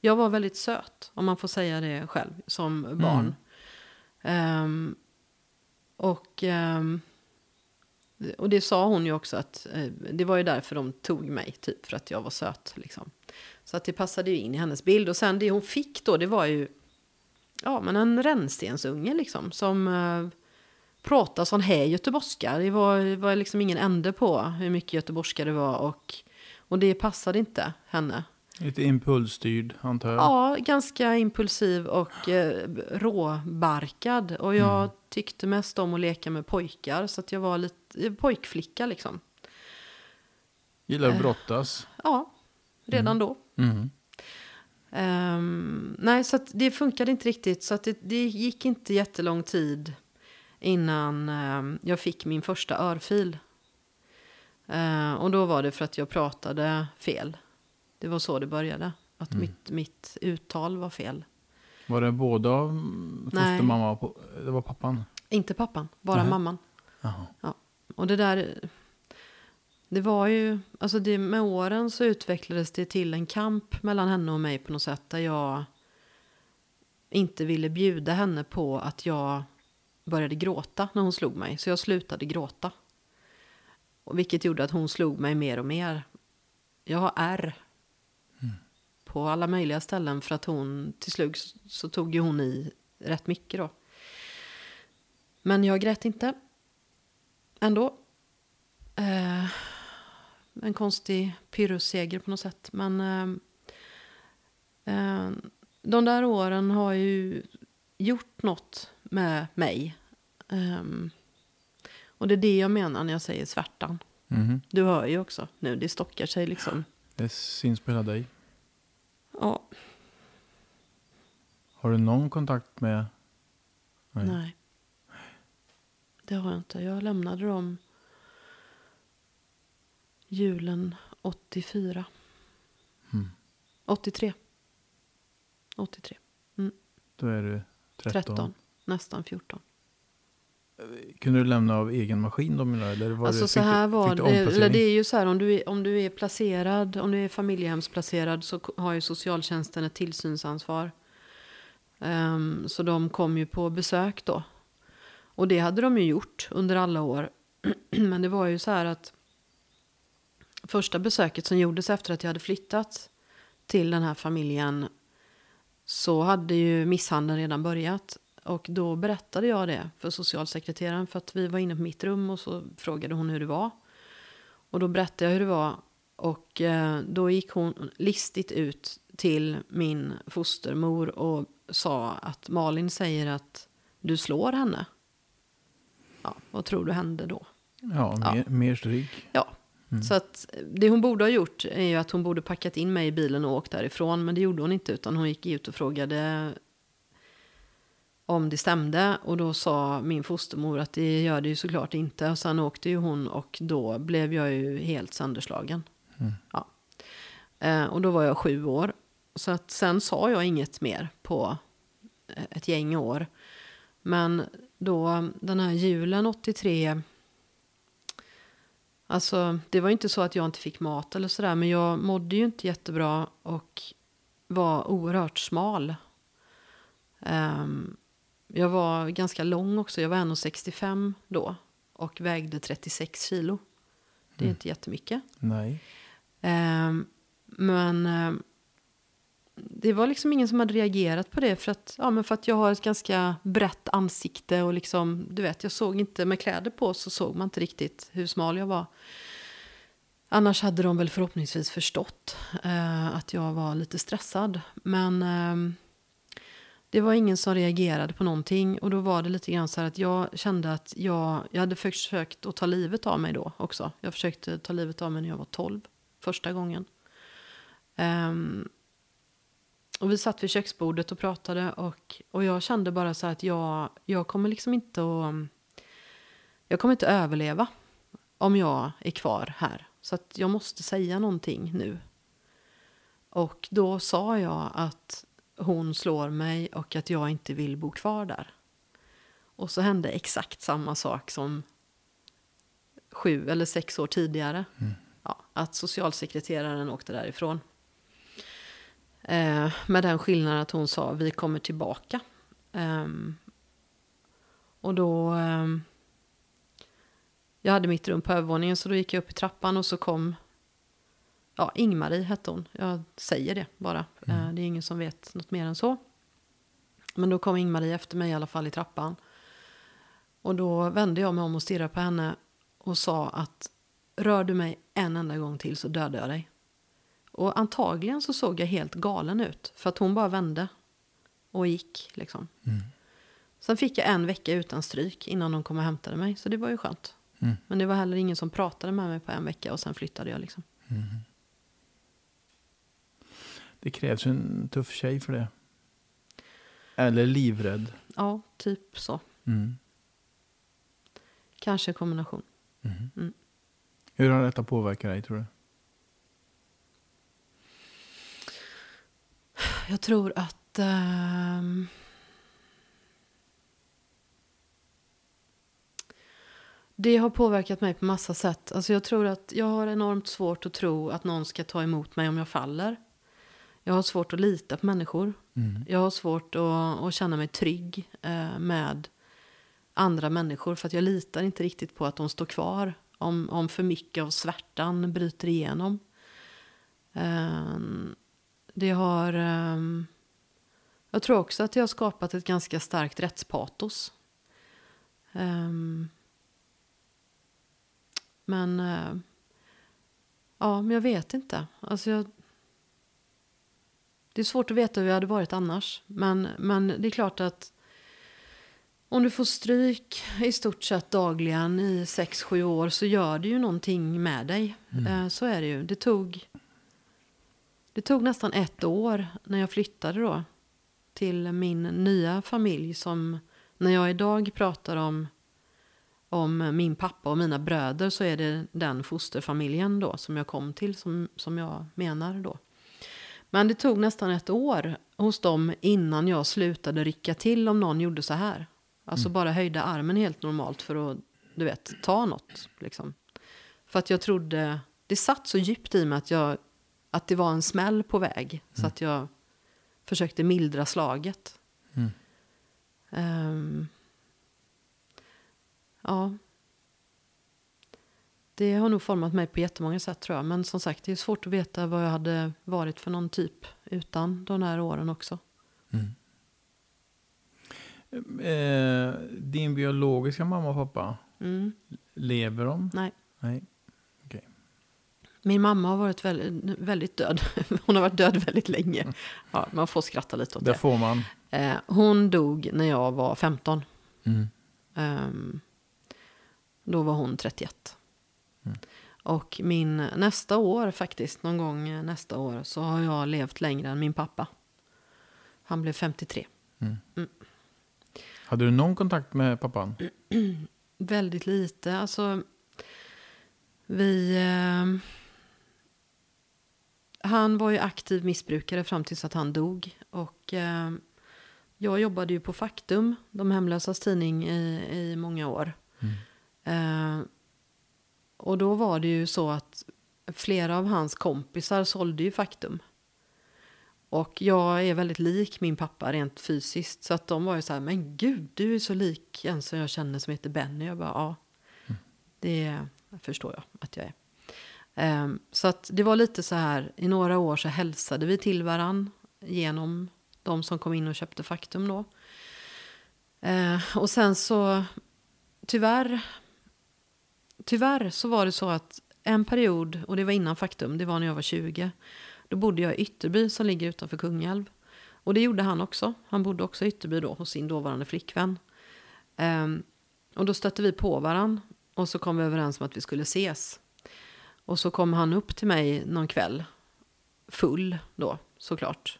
Jag var väldigt söt, om man får säga det själv, som barn. Ehm, och, ehm, och det sa hon ju också att eh, det var ju därför de tog mig, typ för att jag var söt. Liksom. Så att det passade ju in i hennes bild. Och sen det hon fick då, det var ju ja, men en rännstensunge liksom. Som eh, pratade sån här göteborgska. Det var, det var liksom ingen ände på hur mycket göteborgska det var. Och, och det passade inte henne. Lite impulsstyrd antar jag. Ja, ganska impulsiv och eh, råbarkad. Och jag Mm. tyckte mest om att leka med pojkar. Så att jag var lite pojkflicka liksom. Gillar att brottas. Ja, redan då. Mm. Ehm, nej, så det funkade inte riktigt. Så att det, det gick inte jättelång tid innan ehm, jag fick min första örfil. Ehm, och då var det för att jag pratade fel. Det var så det började. Att Mm. mitt, mitt uttal var fel. Var det båda mm, fostermamma och det var pappan? Inte pappan, bara Nähä. mamman. Jaha. Och det där... Det var ju... Alltså det, med åren så utvecklades det till en kamp mellan henne och mig på något sätt. Där jag inte ville bjuda henne på att jag började gråta när hon slog mig. Så jag slutade gråta. Och vilket gjorde att hon slog mig mer och mer. Jag har ärr. På alla möjliga ställen. För att hon till slut så, så tog ju hon i rätt mycket då. Men jag grät inte. Ändå. Eh, en konstig pyrrusseger på något sätt. Men eh, eh, de där åren har ju gjort något med mig. Eh, och det är det jag menar när jag säger svärtan. Mhm. Du hör ju också nu, det stockar sig liksom. Det syns på hela dig. Ja, Har du någon kontakt med... Nej. nej. Det har jag inte. Jag lämnade dem julen 84. Mm. 83. 83. Då är du 13. 13. Nästan 14. Kunde du lämna av egen maskin då menar? Eller var Alltså det, så här du, var det. Eller det är ju så här om du är, om du är placerad, om du är familjehemsplacerad så har ju socialtjänsten ett tillsynsansvar. Ehm, så de kom ju på besök då. Och det hade de ju gjort under alla år. Men det var ju så här att första besöket som gjordes efter att jag hade flyttat till den här familjen så hade ju misshandeln redan börjat. Och då berättade jag det för socialsekreteraren för att vi var inne på mitt rum och så frågade hon hur det var. Och då berättade jag hur det var och eh, då gick hon listigt ut till min fostermor och sa att Malin säger att du slår henne. Ja, vad tror du hände då? Ja, Ja. mer, mer stryk. Ja, Mm. så att det hon borde ha gjort är ju att hon borde packat in mig i bilen och åkt därifrån. Men det gjorde hon inte utan hon gick ut och frågade om det stämde. Och då sa min fostermor att det gör det ju såklart inte. Och sen åkte ju hon och då blev jag ju helt sönderslagen. Mm. Ja. Eh, och då var jag sju år. Så att sen sa jag inget mer på eh, ett gäng år. Men då den här julen 83 Alltså, det var inte så att jag inte fick mat eller sådär, men jag mådde ju inte jättebra och var oerhört smal. Ehm, jag var ganska lång också, jag var 1,65 då och vägde 36 kilo. Det är inte jättemycket. Nej. Ehm, men ehm, det var liksom ingen som hade reagerat på det för att, ja, men för att jag har ett ganska brett ansikte och liksom, du vet, jag såg inte med kläder på så såg man inte riktigt hur smal jag var. Annars hade de väl förhoppningsvis förstått eh, att jag var lite stressad. Men ehm, det var ingen som reagerade på någonting och då var det lite grann så här att jag kände att jag, jag hade försökt att ta livet av mig då också. Jag försökte ta livet av mig när jag var 12, första gången. Um, och vi satt vid köksbordet och pratade och, och jag kände bara så här att jag, jag kommer liksom inte att... Jag kommer inte överleva om jag är kvar här. Så att jag måste säga någonting nu. Och då sa jag att hon slår mig och att jag inte vill bo kvar där. Och så hände exakt samma sak som sju eller sex år tidigare. Ja, att socialsekreteraren åkte därifrån. Eh, med den skillnaden att hon sa vi kommer tillbaka. Ehm, och då... ehm, jag hade mitt rum på övervåningen så då gick jag upp i trappan och så kom... Ja, Ingmarie hette hon. Jag säger det bara. Eh, det är ingen som vet något mer än så. Men då kom Ingmarie efter mig i alla fall i trappan. Och då vände jag mig om och stirrade på henne och sa att rör du mig en enda gång till så dödar jag dig. Och antagligen så såg jag helt galen ut för att hon bara vände och gick liksom. Sen fick jag en vecka utan stryk innan de kom och hämtade mig så det var ju skönt. Mm. Men det var heller ingen som pratade med mig på en vecka och sen flyttade jag liksom. Det krävs en tuff tjej för det. Eller livrädd. Ja, typ så. Mm. Kanske en kombination. Hur har detta påverkat dig tror du? Jag tror att... ehm, det har påverkat mig på massa sätt. Alltså jag tror att jag har enormt svårt att tro att någon ska ta emot mig om jag faller. Jag har svårt att lita på människor. Jag har svårt att, att känna mig trygg eh, med andra människor. För att jag litar inte riktigt på att de står kvar. Om, om för mycket av svärtan bryter igenom. Ehm, det har... ehm, jag tror också att det har skapat ett ganska starkt rättspatos. Ehm, men... eh, ja, men jag vet inte. Alltså jag, det är svårt att veta hur jag hade varit annars. Men, men det är klart att om du får stryk i stort sett dagligen i 6-7 år så gör det ju någonting med dig. Eh, så är det ju. Det tog, det tog nästan ett år när jag flyttade då till min nya familj som när jag idag pratar om, om min pappa och mina bröder så är det den fosterfamiljen då som jag kom till som, som jag menar då. Men det tog nästan ett år hos dem innan jag slutade rycka till om någon gjorde så här. Alltså bara höjde armen helt normalt för att, du vet, ta något. Liksom. För att jag trodde, det satt så djupt i mig att, jag, att det var en smäll på väg. Så att jag försökte mildra slaget. Mm. Ehm, ja. Det har nog format mig på jättemånga sätt tror jag. Men som sagt, det är svårt att veta vad jag hade varit för någon typ utan de här åren också. Eh, din biologiska mamma och pappa, Mm, lever de? nej. Nej. Min mamma har varit väldigt, väldigt död. Hon har varit död väldigt länge. Ja, man får skratta lite åt Där det. får man. Eh, hon dog när jag var 15. Mm. Ehm, då var hon 31. Mm. Och min nästa år faktiskt, någon gång nästa år, så har jag levt längre än min pappa. Han blev 53. Hade du någon kontakt med pappan? Väldigt lite. Alltså, vi... Eh, han var ju aktiv missbrukare fram tills att han dog. Och eh, jag jobbade ju på Faktum, de hemlösas tidning, i, i många år. Eh, och då var det ju så att flera av hans kompisar sålde ju Faktum. Och jag är väldigt lik min pappa rent fysiskt. Så att de var ju så här, men gud, du är så lik en som jag känner som heter Benny. Jag bara, ja, det förstår jag att jag är. Um, så att det var lite så här, i några år så hälsade vi till varann genom de som kom in och köpte Faktum då. Uh, och sen så, tyvärr, tyvärr så var det så att en period, och det var innan Faktum, det var när jag var 20. Då bodde jag i Ytterby som ligger utanför Kungälv. Och det gjorde han också. Han bodde också i Ytterby då hos sin dåvarande flickvän. Um, och då stötte vi på varann och så kom vi överens om att vi skulle ses. Och så kom han upp till mig någon kväll, full då såklart.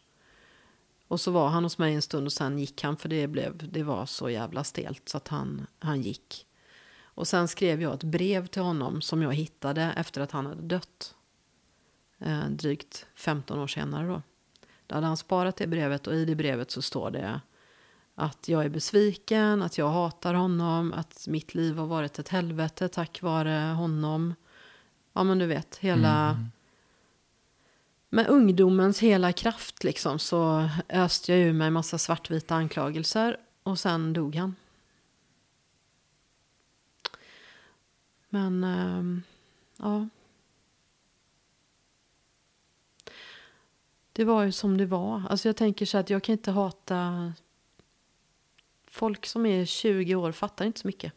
Och så var han hos mig en stund och sen gick han för det, blev, det var så jävla stelt så att han, han gick. Och sen skrev jag ett brev till honom som jag hittade efter att han hade dött. Eh, drygt 15 år senare då. Då hade han sparat det brevet och i det brevet så står det att jag är besviken, att jag hatar honom, att mitt liv har varit ett helvete tack vare honom. Ja men du vet, hela... Mm. Med ungdomens hela kraft liksom så öste jag ur mig massa svartvita anklagelser och sen dog han. Men, ehm, ja. Det var ju som det var. Alltså jag tänker så att jag kan inte hata... Folk som är 20 år fattar inte så mycket.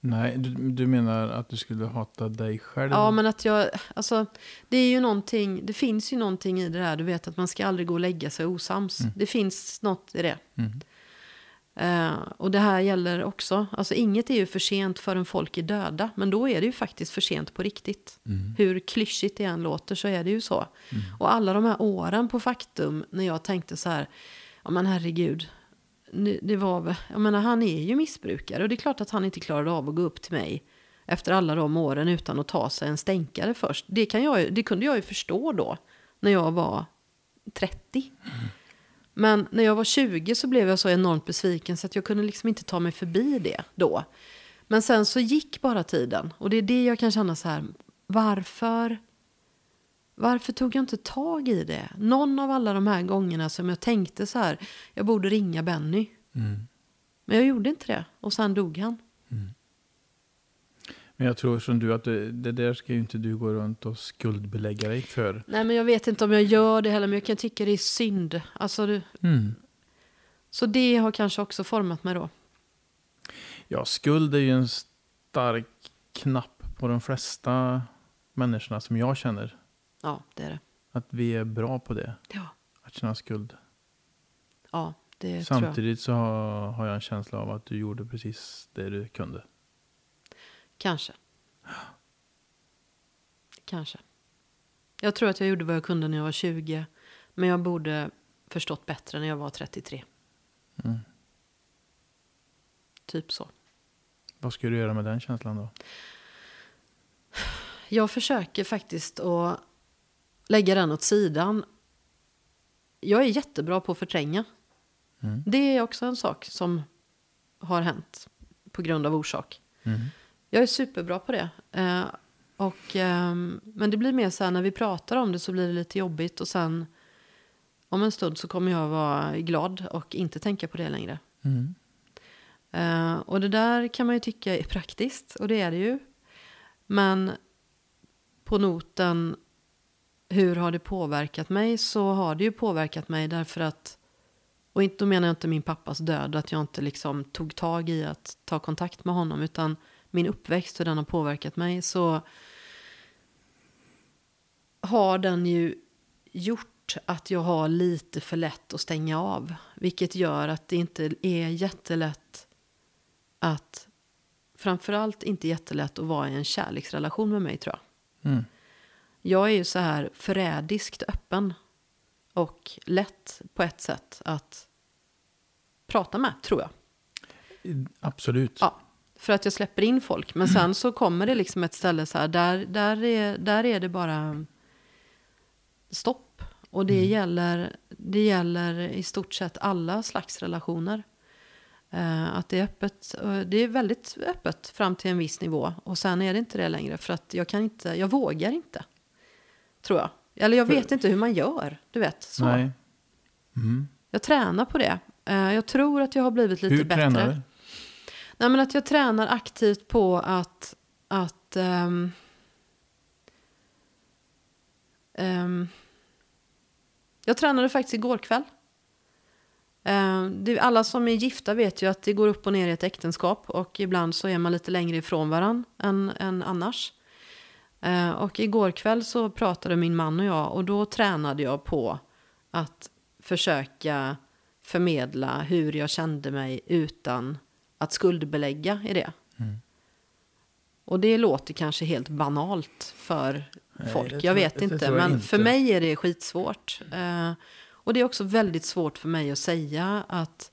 Nej, du, du menar att du skulle hata dig själv? Ja, men att jag... Alltså, det är ju någonting... Det finns ju någonting i det där. Du vet att man ska aldrig gå och lägga sig osams. Det finns något i det. Mm. Eh, och det här gäller också. Alltså inget är ju för sent förrän folk är döda. Men då är det ju faktiskt för sent på riktigt. Mm. Hur klyschigt det än låter så är det ju så. Och alla de här åren på faktum när jag tänkte så här. Ja men herregud. Det, var, jag menar han är ju missbrukare. Och det är klart att han inte klarade av att gå upp till mig. Efter alla de åren utan att ta sig en stänkare först. Det, kan jag, det kunde jag ju förstå då. När jag var 30. Men när jag var 20 så blev jag så enormt besviken så att jag kunde liksom inte ta mig förbi det då. Men sen så gick bara tiden. Och det är det jag kan känna så här. Varför? Varför tog jag inte tag i det? Någon av alla de här gångerna som jag tänkte så här. Jag borde ringa Benny. Mm. Men jag gjorde inte det. Och sen dog han. Men jag tror som du att det, det där ska ju inte du gå runt och skuldbelägga dig för. Nej men jag vet inte om jag gör det heller. Men jag kan tycka det är synd. Alltså, det, Mm. så det har kanske också format mig då. Ja, skuld är ju en stark knapp på de flesta människorna som jag känner. Ja, det är det. Att vi är bra på det, Ja, att känna skuld. ja det tror jag. Samtidigt så har, har jag en känsla av att du gjorde precis det du kunde. Kanske. Kanske. Jag tror att jag gjorde vad jag kunde när jag var 20. Men jag borde förstått bättre när jag var 33. Mm. Typ så. Vad ska du göra med den känslan då? Jag försöker faktiskt att lägga den åt sidan. Jag är jättebra på att förtränga. Mm. Det är också en sak som har hänt på grund av orsak. Mm. Jag är superbra på det. Eh, och, ehm, men det blir mer så här när vi pratar om det så blir det lite jobbigt. Och sen om en stund så kommer jag vara glad och inte tänka på det längre. Mm. Eh, och det där kan man ju tycka är praktiskt. Och det är det ju. Men på noten hur har det påverkat mig så har det ju påverkat mig därför att och inte, då menar jag inte min pappas död, att jag inte liksom tog tag i att ta kontakt med honom, utan min uppväxt och den har påverkat mig, så har den ju gjort att jag har lite för lätt att stänga av. Vilket gör att det inte är jättelätt att, framförallt inte jättelätt att vara i en kärleksrelation med mig tror jag. Mm. Jag är ju så här förrädiskt öppen och lätt på ett sätt att prata med, tror jag. Absolut. Ja, för att jag släpper in folk. Men sen så kommer det liksom ett ställe så här, där, där, är, där är det bara stopp. Och det, gäller, det gäller i stort sett alla slags relationer. Eh, att det är öppet, eh, det är väldigt öppet fram till en viss nivå. Och sen är det inte det längre för att jag kan inte, jag vågar inte. Tror jag. Eller jag vet inte hur man gör, du vet. Så. Nej. Mm. Jag tränar på det. Eh, jag tror att jag har blivit lite Hur bättre. tränar du? Nej, men att jag tränar aktivt på att... att um, um, jag tränade faktiskt igår kväll. Um, det, alla som är gifta vet ju att det går upp och ner i ett äktenskap. Och ibland så är man lite längre ifrån varandra än, än annars. Och igår kväll så pratade min man och jag. Och då tränade jag på att försöka förmedla hur jag kände mig utan att skuldbelägga i det. Mm. Och det låter kanske helt banalt för Nej, folk. jag tror- vet inte, jag men inte. för mig är det skitsvårt. Eh, och det är också väldigt svårt för mig att säga att,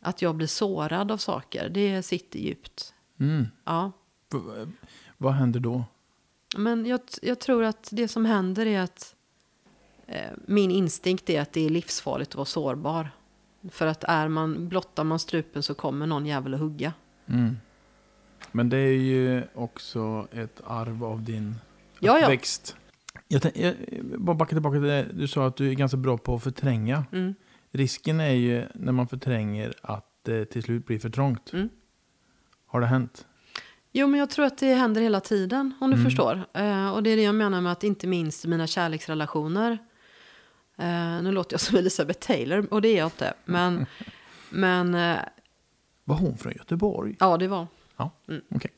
att jag blir sårad av saker. Det sitter djupt. Mm. Ja. V- Vad händer då? Men jag, jag tror att det som händer är att eh, min instinkt är att det är livsfarligt att vara sårbar. För att är man, blottar man strupen så kommer någon jävel att hugga. Mm. Men det är ju också ett arv av din Ja, ja. uppväxt. Jag, tän- jag, jag bara backa tillbaka till det. Du sa att du är ganska bra på att förtränga. Mm. Risken är ju när man förtränger att det till slut blir för trångt. Mm. Har det hänt? Jo, men jag tror att det händer hela tiden, om du Mm. förstår. Eh, och det är det jag menar med att inte minst i mina kärleksrelationer. Eh, nu låter jag som Elisabeth Taylor, och det är jag inte. Men, men eh, Var hon från Göteborg? ja, det var. Ja, Mm. okej.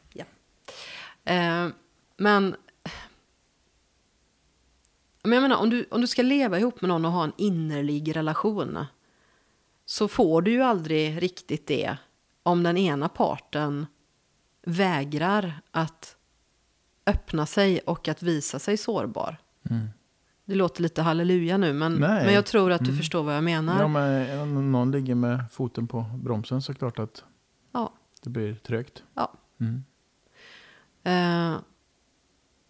Eh, men... Men jag menar, om du, om du ska leva ihop med någon och ha en innerlig relation så får du ju aldrig riktigt det om den ena parten vägrar att öppna sig och att visa sig sårbar. Mm. Det låter lite halleluja nu, men, Nej. men jag tror att du Mm. förstår vad jag menar. Ja, men om någon ligger med foten på bromsen så är det klart att Ja. det blir trögt. Ja. Mm. Eh,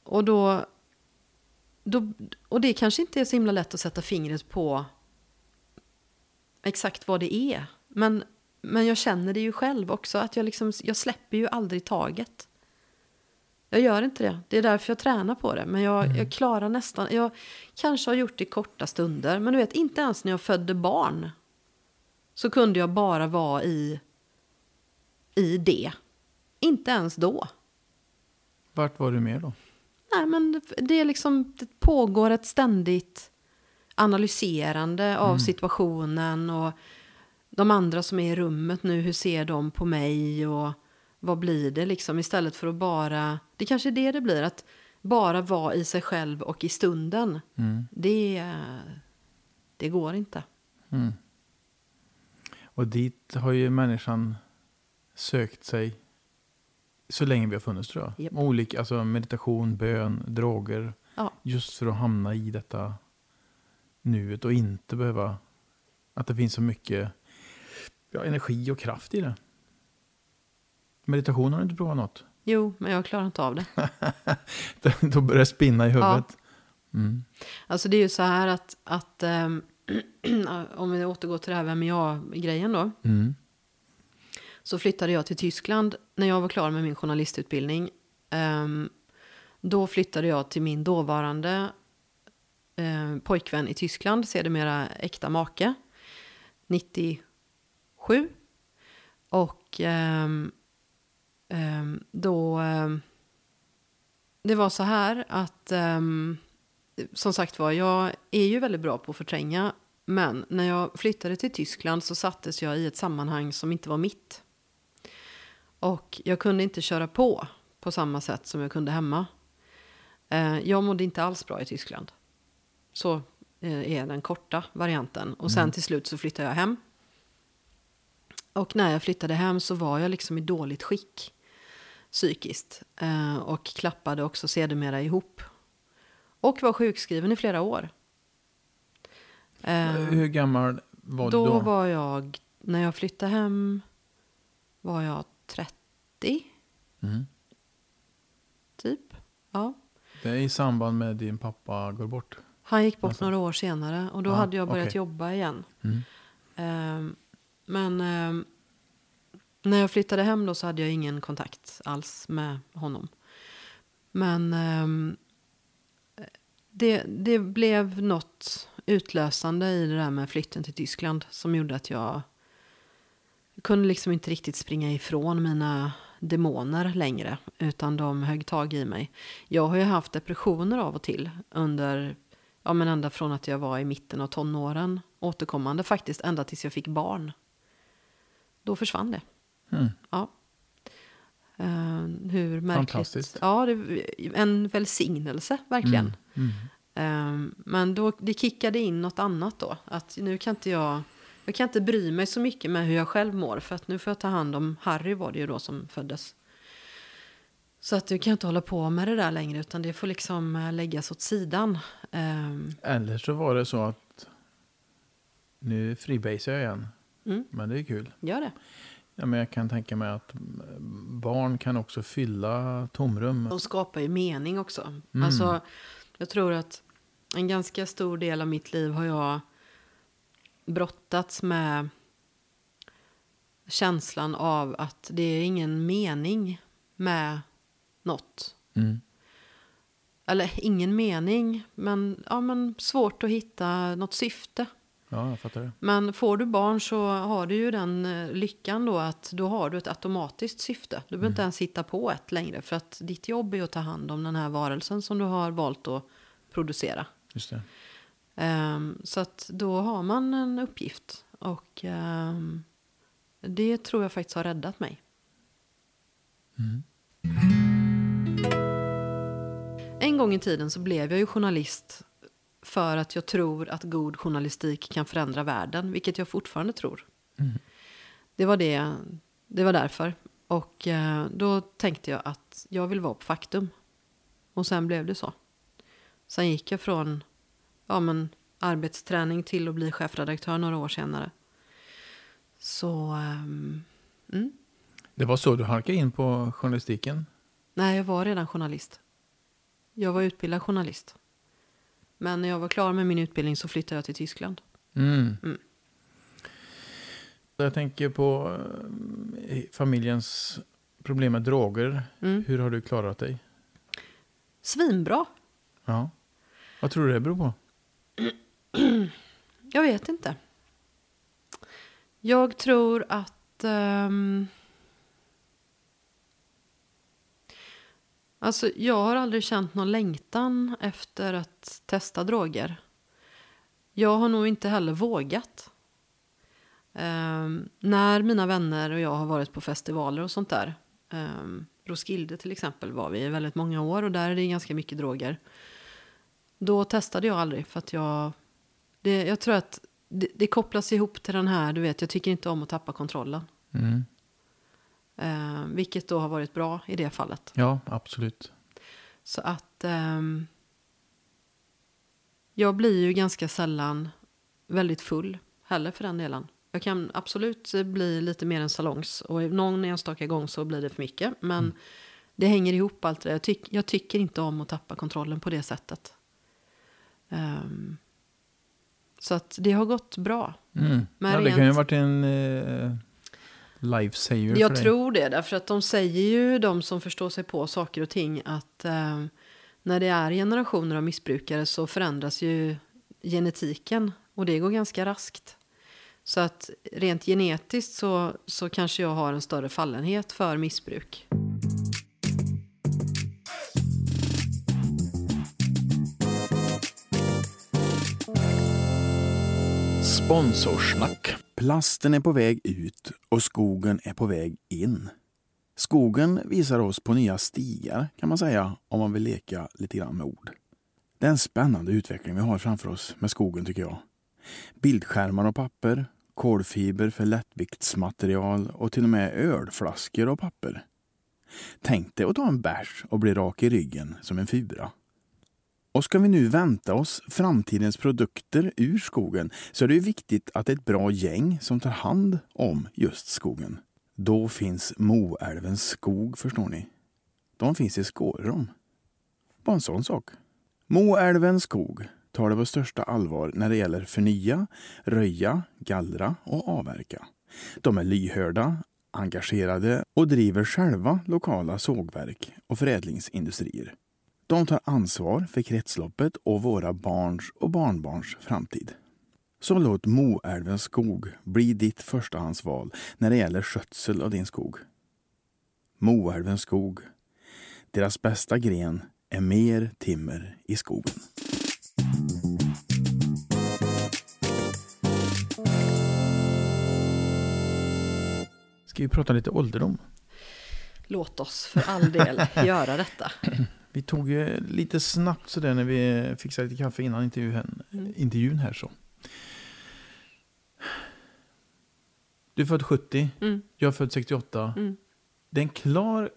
och då, då... Och det kanske inte är så himla lätt att sätta fingret på exakt vad det är. Men, men jag känner det ju själv också, att jag, liksom, jag släpper ju aldrig taget. Jag gör inte det. Det är därför jag tränar på det. Men jag, jag klarar nästan... Jag kanske har gjort det i korta stunder. Men du vet, inte ens när jag födde barn så kunde jag bara vara i, i det. Inte ens då. Vart var du mer då? Nej, men det- är liksom, det pågår ett ständigt analyserande av situationen och de andra som är i rummet nu, hur ser de på mig och vad blir det liksom istället för att bara, det kanske är det det blir, att bara vara i sig själv och i stunden. Mm. Det, det går inte. Mm. Och dit har ju människan sökt sig så länge vi har funnits tror jag. Japp. Olika, alltså meditation, bön, droger. Ja. Just för att hamna i detta nuet och inte behöva, att det finns så mycket ja, energi och kraft i det. Meditation har du inte provat något? Jo, men jag klarar inte av det. Då börjar det spinna i huvudet. Mm. Alltså det är ju så här att, att ehm, om vi återgår till det här vem jag-grejen då. Mm. så flyttade jag till Tyskland när jag var klar med min journalistutbildning. Ehm, då flyttade jag till min dåvarande eh, pojkvän i Tyskland, sedermera äkta make, 97. Och ehm, då... ehm, det var så här att... ehm, som sagt var, jag är ju väldigt bra på att förtränga. Men när jag flyttade till Tyskland så sattes jag i ett sammanhang som inte var mitt. Och jag kunde inte köra på på samma sätt som jag kunde hemma. Jag mådde inte alls bra i Tyskland. Så eh, är den korta varianten. Och sen till slut så flyttade jag hem. Och när jag flyttade hem så var jag liksom i dåligt skick psykiskt. Eh, och klappade också sedermera ihop. Och var sjukskriven i flera år. Eh, Hur gammal var då, du då? var jag, när jag flyttade hem var jag 30 Mm. typ. Ja. Det är i samband med din pappa går bort. Han gick bort Alltså. några år senare och då Ja, hade jag börjat okej. jobba igen. Mm. Ehm, men när jag flyttade hem då så hade jag ingen kontakt alls med honom. Men ehm, det, det blev något utlösande i det där med flytten till Tyskland som gjorde att jag kunde liksom inte riktigt springa ifrån mina demoner längre utan de högg tag i mig. Jag har ju haft depressioner av och till under, ja men ända från att jag var i mitten av tonåren återkommande faktiskt ända tills jag fick barn. Då försvann det. Mm. Ja. Eh, hur märkligt. Fantastiskt. Ja, det, en välsignelse verkligen. Mm. Eh, men då, det kickade in något annat då. Att nu kan inte jag, jag kan inte bry mig så mycket med hur jag själv mår. För att nu får jag ta hand om Harry var det ju då som föddes. Så att du kan inte hålla på med det där längre. Utan det får liksom eh, läggas åt sidan. Eh, Eller så var det så att nu freebasar jag igen. Mm. Men det är kul. gör det. Ja, men jag kan tänka mig att mm, barn kan också fylla tomrum. De skapar ju mening också. Mm. Alltså, jag tror att en ganska stor del av mitt liv har jag brottats med känslan av att det är ingen mening med något. Mm. Eller ingen mening, men, ja, men svårt att hitta något syfte. Ja, jag fattar det. Men får du barn så har du ju den eh, lyckan då att då har du ett automatiskt syfte. Du behöver inte ens hitta på ett längre för att ditt jobb är att ta hand om den här varelsen som du har valt att producera. Just det. Ehm, så att då har man en uppgift och ehm, det tror jag faktiskt har räddat mig. En gång i tiden så blev jag ju journalist för att jag tror att god journalistik kan förändra världen, vilket jag fortfarande tror. Det var det, det var därför. Och eh, då tänkte jag att jag vill vara på Faktum. Och sen blev det så. Sen gick jag från ja, men, arbetsträning till att bli chefredaktör några år senare. Så, mm. Det var så du halkade in på journalistiken? nej, jag var redan journalist. Jag var utbildad journalist. Men när jag var klar med min utbildning så flyttade jag till Tyskland. Mm. Mm. Jag tänker på eh, familjens problem med droger. Mm. Hur har du klarat dig? Svinbra. Ja. Vad tror du det beror på? Jag vet inte. Jag tror att... ehm, alltså, jag har aldrig känt någon längtan efter att testa droger. Jag har nog inte heller vågat. Ehm, när mina vänner och jag har varit på festivaler och sånt där. Um, Roskilde till exempel var vi i väldigt många år och där är det ganska mycket droger. Då testade jag aldrig för att jag... Det, jag tror att det, det kopplas ihop till den här, du vet, jag tycker inte om att tappa kontrollen. Mm. Eh, vilket då har varit bra i det fallet. Ja, absolut. Så att ehm, jag blir ju ganska sällan väldigt full heller för den delen. Jag kan absolut bli lite mer än salongs och någon enstaka gång så blir det för mycket. Men det hänger ihop allt det jag, tyck, jag tycker inte om att tappa kontrollen på det sättet. Ehm, så att det har gått bra. Mm. Men Ja, det rent- kan ju ha varit en eh, lifesaver för Jag dig. tror det, därför att de säger ju, de som förstår sig på saker och ting, att eh, när det är generationer av missbrukare så förändras ju genetiken och det går ganska raskt. Så att rent genetiskt så, så kanske jag har en större fallenhet för missbruk. Sponsorsnack. Plasten är på väg ut och skogen är på väg in. Skogen visar oss på nya stigar kan man säga om man vill leka lite grann med ord. Det är en spännande utveckling vi har framför oss med skogen tycker jag. Bildskärmar och papper, kolfiber för lättviktsmaterial och till och med ölflaskor och papper. Tänk dig att ta en bärs och bli rak i ryggen som en fura. Och ska vi nu vänta oss framtidens produkter ur skogen så är det ju viktigt att det är ett bra gäng som tar hand om just skogen. Då finns Moälvens skog, förstår ni. De finns i Skårum. Bara en sån sak. Moälvens skog tar det på största allvar när det gäller förnya, röja, gallra och avverka. De är lyhörda, engagerade och driver själva lokala sågverk och förädlingsindustrier. De tar ansvar för kretsloppet och våra barns och barnbarns framtid. Så låt Moälvens skog bli ditt förstahandsval när det gäller skötsel av din skog. Moälvens skog. Deras bästa gren är mer timmer i skogen. Ska vi prata lite ålderdom? Låt oss för all del göra detta. Vi tog ju lite snabbt sådär när vi fixade lite kaffe innan intervjun, Mm. intervjun här så. Du är född 70, Mm, jag är född 68. mm. Det är en klar,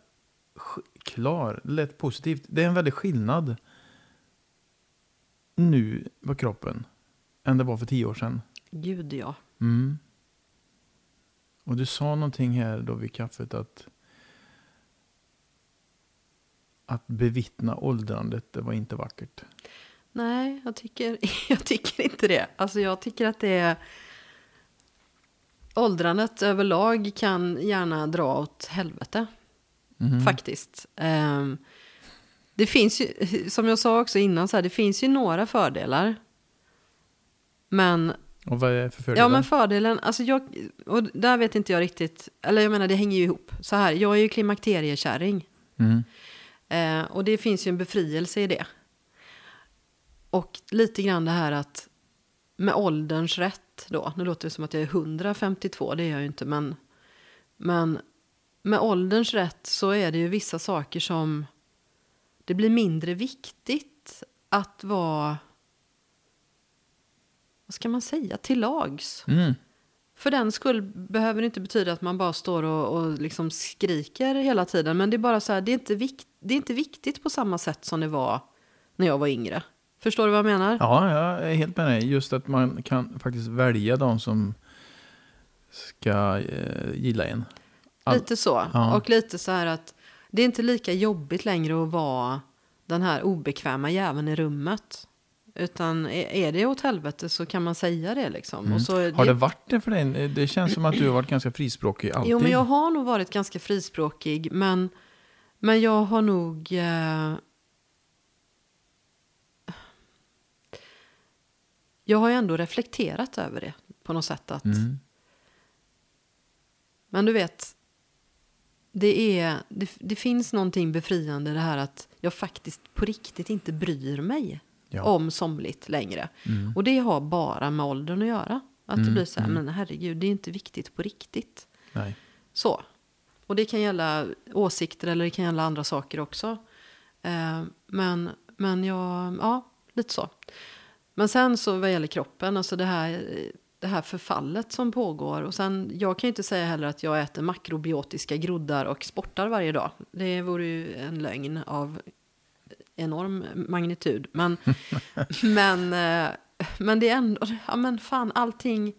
klar, lätt positivt. Det är en väldig skillnad nu på kroppen än det var för tio år sedan. Gud ja. Mm. Och du sa någonting här då vid kaffet att att bevittna åldrandet, det var inte vackert. Nej, jag tycker, jag tycker inte det. Alltså jag tycker att det är... Åldrandet överlag kan gärna dra åt helvete. Mhm. Faktiskt. Ehm, det finns ju, som jag sa också innan, så här, det finns ju några fördelar. Men Och vad är det för fördelar? Ja, men fördelen, alltså jag, och där vet inte jag riktigt, eller jag menar det hänger ju ihop. Så här, jag är ju klimakteriekärring. Mm. Eh, och det finns ju en befrielse i det. Och lite grann det här att med ålderns rätt då, nu låter det som att jag är 152, det är jag ju inte, men, men med ålderns rätt så är det ju vissa saker som det blir mindre viktigt att vara, vad ska man säga, till lags. Mm. För den skull behöver det inte betyda att man bara står och, och liksom skriker hela tiden. Men det är bara så här, det är, inte vikt, det är inte viktigt på samma sätt som det var när jag var yngre. Förstår du vad jag menar? Ja, jag är helt med dig. Just att man kan faktiskt välja de som ska eh, gilla en. All- Lite så. Ja. Och lite så här att det är inte lika jobbigt längre att vara den här obekväma jäveln i rummet. Utan är är det åt helvete så kan man säga det liksom. Och så, Mm. Har det varit det för dig? Det känns som att du har varit ganska frispråkig alltid. Jo, men jag har nog varit ganska frispråkig. Men, men jag har nog... Eh, jag har ju ändå reflekterat över det på något sätt. Att, Mm. Men du vet, det, är, det, det finns någonting befriande det här att jag faktiskt på riktigt inte bryr mig Ja. om somligt längre. Mm. Och det har bara med åldern att göra. Att det Mm, blir så här, mm. men herregud, det är inte viktigt på riktigt. Nej. Så. Och det kan gälla åsikter eller det kan gälla andra saker också. Eh, men, men jag, ja, lite så. Men sen så vad gäller kroppen, alltså det här, det här förfallet som pågår. Och sen, jag kan ju inte säga heller att jag äter makrobiotiska groddar och sportar varje dag. Det vore ju en lögn av enorm magnitud. Men, men, eh, men det är ändå, ja men fan allting.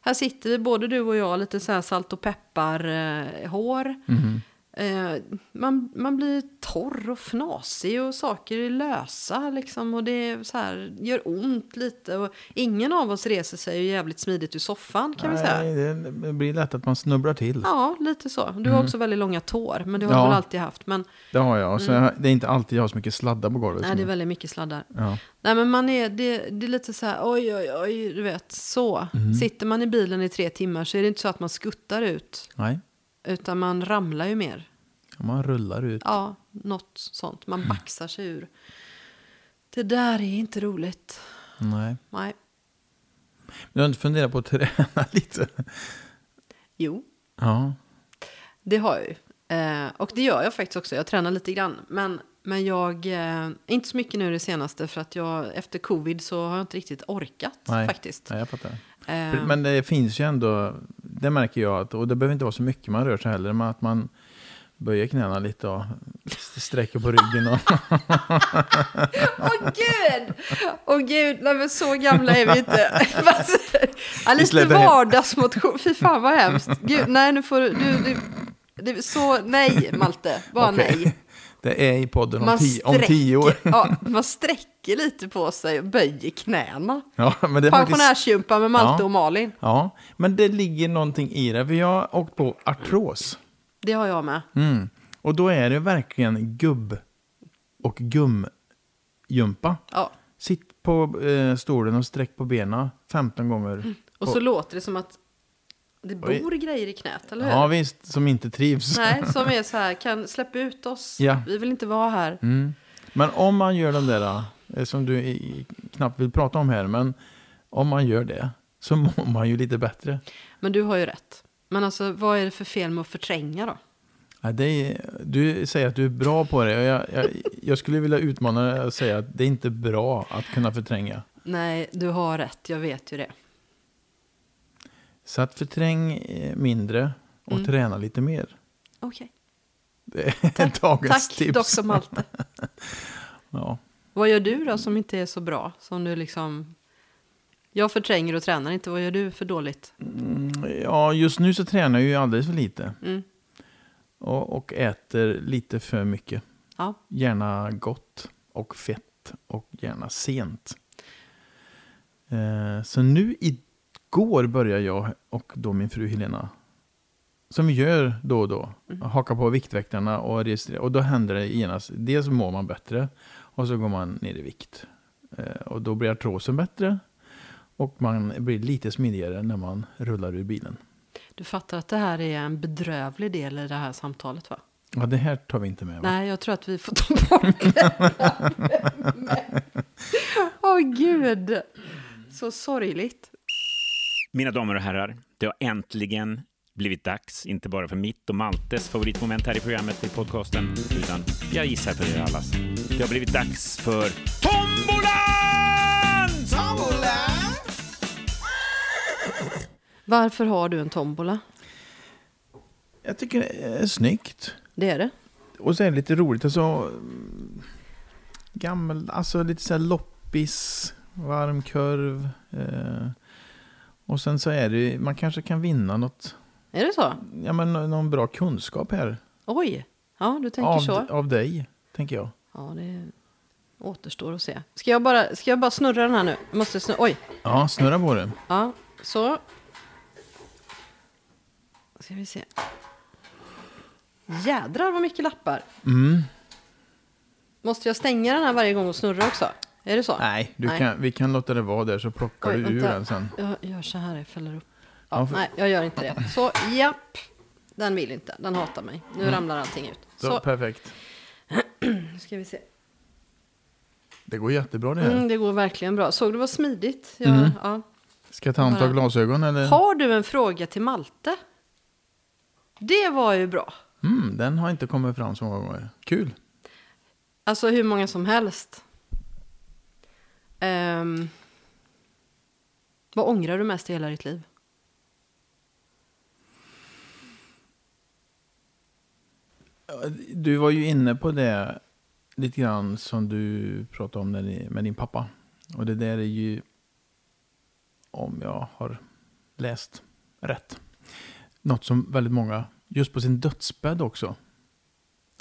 Här sitter vi, både du och jag, lite så här salt och peppar-hår. Eh, mm. Eh, man, man blir torr och fnasig och saker är lösa liksom. Och det så här, gör ont lite. Och ingen av oss reser sig ju jävligt smidigt ur soffan kan vi säga. Nej, det blir lätt att man snubblar till. Ja, lite så. Du har också väldigt långa tår, men det har du Ja. väl alltid haft. Men Det har jag. Så Det är inte alltid jag har så mycket sladdar på golvet. nej, det är väldigt mycket sladdar. ja. Nej, men man är, det, det är lite så här, oj, oj, oj, du vet, så. Sitter man i bilen i tre timmar så är det inte så att man skuttar ut, Nej, utan man ramlar ju mer. man rullar ut. Ja, något sånt. Man baxar sig ur. Det där är inte roligt. Nej. Nej. Men du har inte funderat på att träna lite? Jo, Ja. det har jag ju. Eh, och det gör jag faktiskt också. Jag tränar lite grann. Men, men jag, eh, inte så mycket nu det senaste för att jag efter covid så har jag inte riktigt orkat Nej. faktiskt. Nej, jag fattar. Eh, Men det finns ju ändå, det märker jag, att, och det behöver inte vara så mycket man rör sig heller, men att man böjer knäna lite och sträcker på ryggen. Och, Åh gud! Åh gud, nej men så gamla är vi inte. Ja, lite vardagsmotion, fy fan vad hemskt. Gud, nej nu får du, du, du det, så, nej Malte, bara Okej. nej. Det är i podden om, Man tio, om tio år. Ja, man sträcker lite på sig och böjer knäna. Ja, men det är faktiskt, Pensionärsgympa med Malte Ja. och Malin. ja, men det ligger någonting i det, för jag har åkt på artros. Det har jag med. Mm. Och då är det verkligen gubb och gumjumpa. Ja. Sitt på eh, stolen och sträck på benen 15 gånger. Och så låter det som att det bor grejer i knät, eller hur? Ja visst, som inte trivs. Nej, som är så här, kan släppa ut oss. Ja. Vi vill inte vara här. Mm. Men om man gör de där, eh, som du knappt vill prata om här, men om man gör det så mår man ju lite bättre. Men du har ju rätt. Men alltså, vad är det för fel med att förtränga då? Ja, det är, du säger att du är bra på det. Jag, jag, jag skulle vilja utmana dig och säga att det är inte bra att kunna förtränga. Nej, du har rätt. Jag vet ju det. Så att förträng eh, mindre och Mm. träna lite mer. Okej. Det är dagens Tack, tips. Dr. Malte. Ja. Vad gör du då som inte är så bra? Som du liksom... Jag förtränger och tränar inte. Vad gör du för dåligt? Mm, ja, just nu så tränar jag ju alldeles för lite. Mm. Och, och äter lite för mycket. Ja. Gärna gott och fett. och gärna sent. Eh, så nu igår började jag och då min fru Helena, som vi gör då och då, Mm. haka på Viktväktarna och registrera. Och då händer det genast, dels mår man bättre och så går man ner i vikt. Eh, och då blir artrosen bättre och man blir lite smidigare när man rullar ur bilen. Du fattar att det här är en bedrövlig del i det här samtalet va? Ja, det här tar vi inte med va? Nej, jag tror att vi får ta bort det. Åh gud. Så sorgligt. Mina damer och herrar, det har äntligen blivit dags, inte bara för mitt och Maltes favoritmoment här i programmet i podcasten, utan jag gissar för er allas. Det har blivit dags för Tombolan! Varför har du en tombola? Jag tycker det är snyggt. Det är det. Och så är det lite roligt. Alltså, mm, gammel, alltså lite så här loppis, varm kurv. Eh, och sen så är det, man kanske kan vinna något, Är det så? ja men någon bra kunskap här. Oj. Ja, du tänker Av, så. av dig, tänker jag. Ja, det återstår att se. Ska jag bara, ska jag bara snurra den här nu? Måste snurra. Oj. Ja, snurra på det. Ja, så. Ska vi se. Jädrar vad mycket lappar. Mm. Måste jag stänga den här varje gång och snurra också? Är det så? Nej, Nej. Kan, vi kan låta det vara där så plockar Oj, du ur vänta. den sen. Jag gör så här, jag fäller upp. Ja, Ja, för- Nej, jag gör inte det. Så, japp. Den vill inte, den hatar mig. Nu ramlar allting ut. Så, Så, perfekt. nu ska vi se. Det går jättebra det här. Mm, det går verkligen bra. Såg du vad smidigt? Jag, Mm. ja. Ska jag ta av glasögon eller? Har du en fråga till Malte? Det var ju bra. Mm, den har inte kommit fram så många gånger. Kul. Alltså hur många som helst. Um, vad ångrar du mest i hela ditt liv? Du var ju inne på det lite grann som du pratade om när ni- med din pappa. Och det där är ju, om jag har läst rätt, något som väldigt många, just på sin dödsbädd också,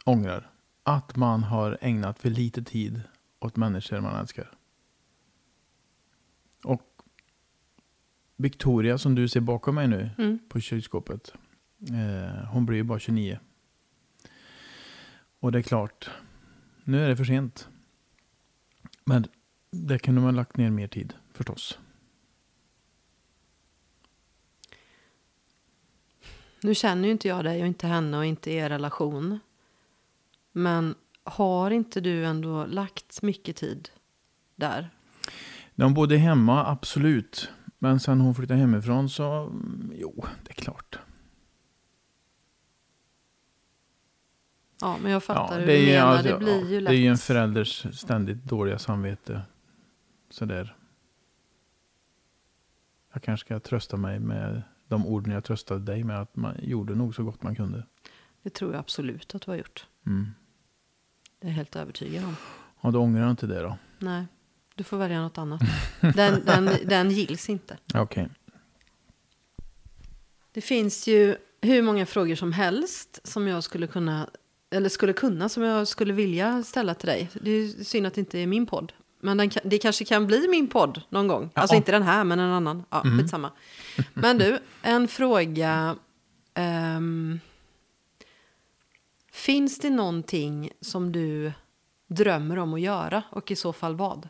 ångrar. Att man har ägnat för lite tid åt människor man älskar. Och Victoria som du ser bakom mig nu Mm. på kylskåpet. Eh, hon blir ju bara 29. Och det är klart, nu är det för sent. Men det kunde man lagt ner mer tid förstås. Nu känner ju inte jag dig och inte henne och inte er relation. Men har inte du ändå lagt mycket tid där? Hon bodde hemma, absolut. Men sen hon flyttade hemifrån så, mm, jo, det är klart. Ja, men jag fattar hur det, du menar. alltså, det blir ja, ju lätt. det är ju en förälders ständigt dåliga samvete. Sådär. Jag kanske ska trösta mig med de orden jag tröstade dig med. Att man gjorde nog så gott man kunde. Det tror jag absolut att du har gjort. Mm. Det är jag helt övertygad om. Och då ångrar jag inte det då. Nej, du får välja något annat. Den, den, den gills inte. Okej. Det finns ju hur många frågor som helst som jag skulle kunna, eller skulle kunna, som jag skulle vilja ställa till dig. Det är synd att det inte är min podd. Men den det kanske kan bli min podd någon gång. Alltså Ja. inte den här, men en annan. Ja, skitsamma. Men du, en fråga. ehm, finns det någonting som du drömmer om att göra och i så fall vad?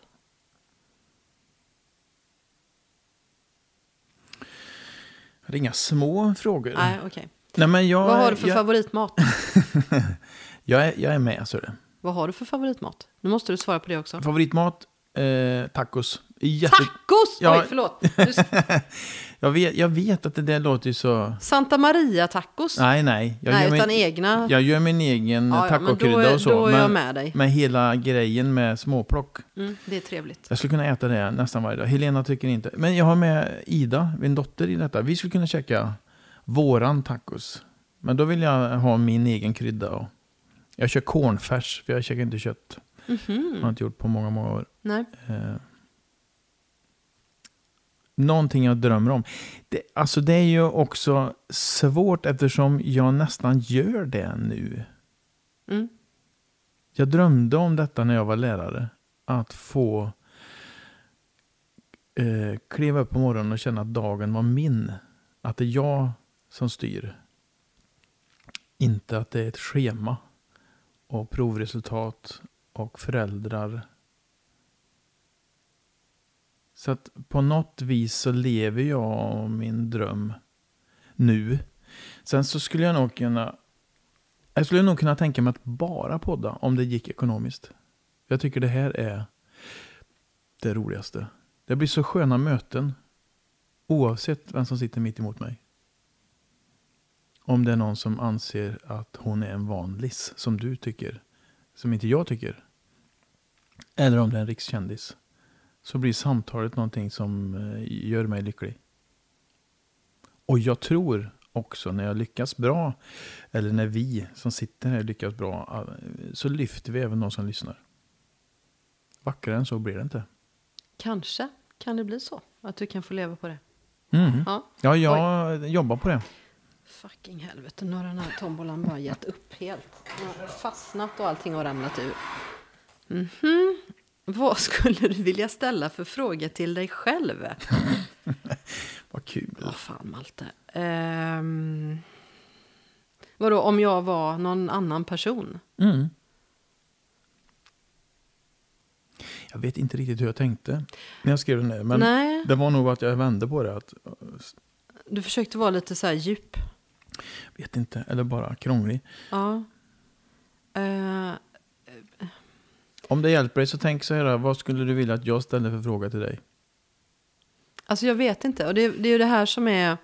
Det är inga små frågor. Nej, okej. Nej, men jag, Vad har du för jag, favoritmat? jag, är, jag är med, så det. Vad har du för favoritmat? Nu måste du svara på det också. Favoritmat? Eh, tacos. Jätte... Tacos! Ja. Oj, förlåt. Jag, vet, jag vet att det där låter ju så... Santa Maria tacos? Nej, nej. Jag, Nej, gör, utan min, egna. jag gör min egen Ja, men då tacokrydda och så. då är jag men, med dig. med hela grejen med småplock. Mm, det är trevligt. Jag skulle kunna äta det nästan varje dag. Helena tycker inte. Men jag har med Ida, min dotter, i detta. Vi skulle kunna käka våran tacos. Men då vill jag ha min egen krydda. Och jag kör cornfärs, för jag käkar inte kött. Mhm. har jag inte gjort på många, många år. Nej. Eh, någonting jag drömmer om. Det, alltså det är ju också svårt eftersom jag nästan gör det nu. Mm. Jag drömde om detta när jag var lärare. att få eh, kliva upp på morgonen och känna att dagen var min. Att det är jag som styr. Inte att det är ett schema och provresultat och föräldrar. Så att på något vis så lever jag min dröm nu. Sen så skulle jag nog kunna jag skulle nog kunna tänka mig att bara podda om det gick ekonomiskt. Jag tycker det här är det roligaste. Det blir så sköna möten. Oavsett vem som sitter mitt emot mig. Om det är någon som anser att hon är en vanlis, som du tycker. Som inte jag tycker. Eller om det är en rikskändis. Så blir samtalet någonting som eh, gör mig lycklig. Och jag tror också när jag lyckas bra, eller när vi som sitter här lyckas bra, eh, så lyfter vi även de som lyssnar. Vackrare än så blir det inte. Kanske kan det bli så. Att du kan få leva på det. Mm. Ja. Ja, jag jobbar på det. Fucking helvete, nu har den här tombolan bara gett upp helt. Den har fastnat och allting har ramlat ur. Mhm. Vad skulle du vilja ställa för fråga till dig själv? Vad kul. Vad fan Malte. Um, vadå, om jag var någon annan person? Mm. Jag vet inte riktigt hur jag tänkte när jag skrev den där. Men Nej, det var nog att jag vände på det. Att, du försökte vara lite så här djup. vet inte, eller bara krånglig. Ja. Eh, Om det hjälper dig så tänk så här, vad skulle du vilja att jag ställde för fråga till dig? Alltså jag vet inte. Och det, det är ju det här som är...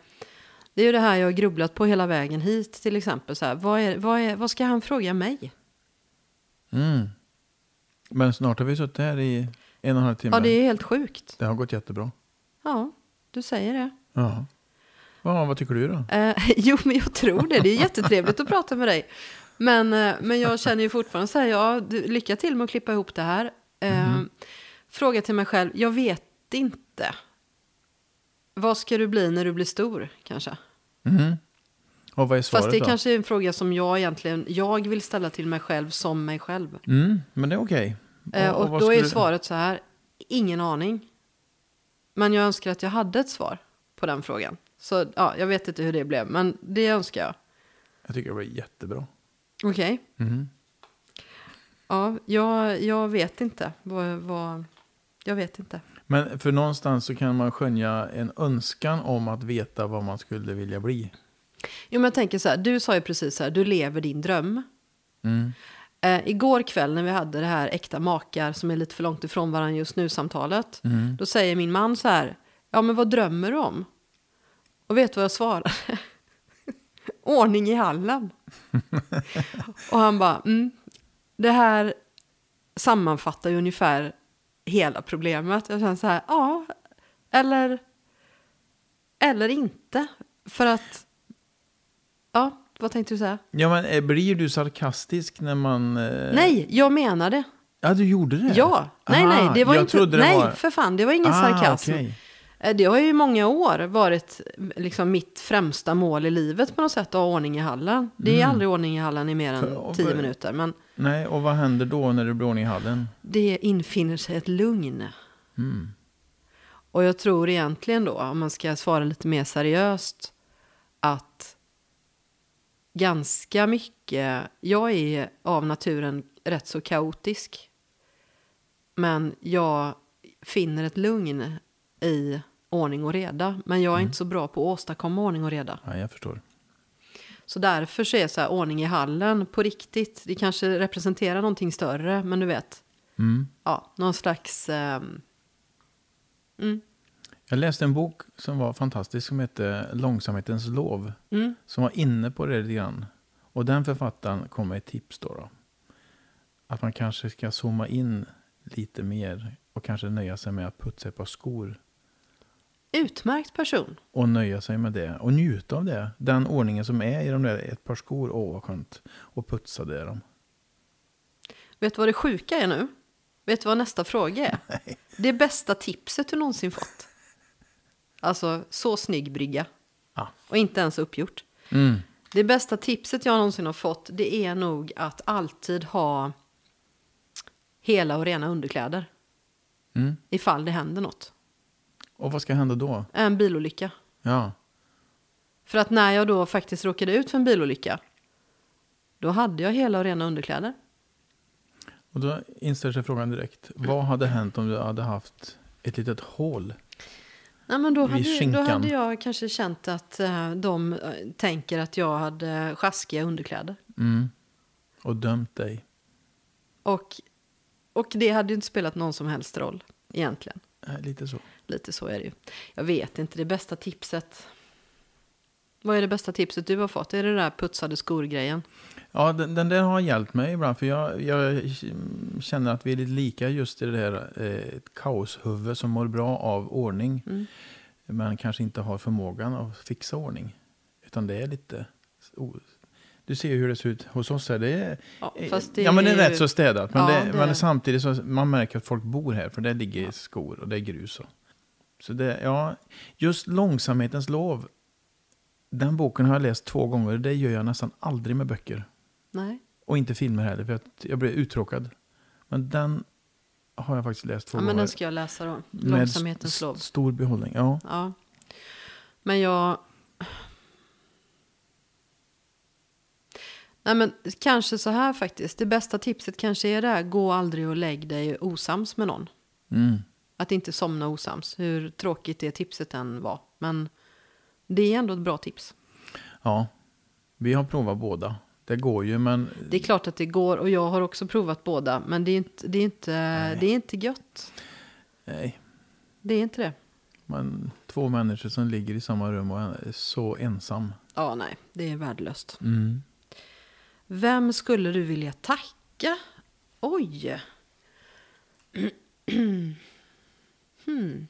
Det är ju det här jag har grubblat på hela vägen hit till exempel. Så här, vad, är, vad, är, vad ska han fråga mig? Mm. Men snart har vi suttit här i en och en halv timme. Ja, det är helt sjukt. det har gått jättebra. Ja, du säger det. Ja. ja, vad tycker du då? Eh, jo, men jag tror det. Det är jättetrevligt att prata med dig. Men, eh, men jag känner ju fortfarande så här, ja, du, lycka till med att klippa ihop det här. Eh, Fråga till mig själv, jag vet inte. Vad ska du bli när du blir stor, kanske? Mhm. Och vad är svaret Fast det är då? kanske är en fråga som jag egentligen, jag vill ställa till mig själv som mig själv. Mm, men det är okej. Eh, och vad då är skulle- svaret så här, ingen aning. Men jag önskar att jag hade ett svar på den frågan. Så ja, jag vet inte hur det blev, men det önskar jag. Jag tycker det var jättebra. Okej. Mhm. Ja, jag, jag vet inte. Vad, vad, jag vet inte. Men för någonstans så kan man skönja en önskan om att veta vad man skulle vilja bli. Jo, men jag tänker så här, du sa ju precis så här, du lever din dröm. Mm. Eh, igår kväll när vi hade det här äkta makar som är lite för långt ifrån varandra just nu samtalet. Mm. Då säger min man så här, ja men vad drömmer du om? Och vet du vad jag svarar? Ordning i hallen. och han bara, mm, det här sammanfattar ju ungefär hela problemet. Jag känner så här, ja, eller, eller inte. För att, ja, vad tänkte du säga? Ja, men eh, blir du sarkastisk när man... eh, Nej, jag menar det. Ja, du gjorde det? Ja, nej, nej, det var jag inte, nej, var... för fan, det var ingen Ah, sarkasm. okej. Eh, Det har ju i många år varit liksom mitt främsta mål i livet på något sätt att ha ordning i hallen. Det är Mm. aldrig ordning i hallen i mer För- än tio minuter, men Nej, och vad händer då när det blir ordning i hallen? det infinner sig ett lugn. Mm. Och jag tror egentligen då, om man ska svara lite mer seriöst, att ganska mycket, jag är av naturen rätt så kaotisk. Men jag finner ett lugn i ordning och reda. Men jag är inte så bra på att åstadkomma ordning och reda. Ja, jag förstår. Så därför så är så här, ordning i hallen på riktigt, det kanske representerar någonting större, men du vet, Mm. ja, någon slags... ehm, mm, Jag läste en bok som var fantastisk som hette Långsamhetens lov. mm, Som var inne på det lite grann. Och den författaren kom med ett tips då. då. Att man kanske ska zooma in lite mer och kanske nöja sig med att putsa ett par skor. Utmärkt person. Och nöja sig med det och njuta av det. Den ordningen som är i de där ett par skor. Åh vad skönt. Och putsa det dem. Vet du vad det sjuka är nu? Vet du vad nästa fråga är? Det bästa tipset du någonsin fått. Alltså, så snygg brygga. Ja. Och inte ens uppgjort. Mm. Det bästa tipset jag någonsin har fått, det är nog att alltid ha hela och rena underkläder. Mm. Ifall det händer något. Och vad ska hända då? En bilolycka. Ja. För att när jag då faktiskt råkade ut för en bilolycka. Då hade jag hela och rena underkläder. Och då inställer sig frågan direkt. Vad hade hänt om du hade haft ett litet hål? Nej, men då, hade, då hade jag kanske känt att eh, de eh, tänker att jag hade sjaskiga underkläder. Mm. Och dömt dig? Och, och det hade ju inte spelat någon som helst roll egentligen. Äh, lite så. Lite så är det ju. Jag vet inte, det bästa tipset. Vad är det bästa tipset du har fått? Är det det där putsade skor-grejen? Ja, den, den där har hjälpt mig ibland. För jag, jag känner att vi är lite lika just i det där eh, kaoshuvud som mår bra av ordning. Mm. Men kanske inte har förmågan att fixa ordning. Utan det är lite... o- Du ser ju hur det ser ut hos oss här. Det är, Ja, fast det ja, men det är ju- rätt så städat. Men, Ja, det, det- men samtidigt så man märker att folk bor här. För det ligger skor och det är grus. Och. Så det, ja, just långsamhetens lov. Den boken har jag läst två gånger. Det gör jag nästan aldrig med böcker. Nej. Och inte filmer heller, för att jag blir uttråkad. Men den har jag faktiskt läst två Ja, men gånger. den ska jag läsa då. Långsamhetens lov. Stor behållning, ja. Ja. Men jag... Nej men kanske så här faktiskt. Det bästa tipset kanske är det här. Gå aldrig och lägg dig osams med någon. Mm. Att inte somna osams. Hur tråkigt det tipset än var. Men det är ändå ett bra tips. Ja, vi har provat båda. Det går ju, men Det är klart att det går och jag har också provat båda. Men det är inte, det är inte, det är inte gött. nej. Det är inte det. Man, två människor som ligger i samma rum och är så ensam. Ja, nej. Det är värdelöst. Mm. Vem skulle du vilja tacka? Oj. hmm.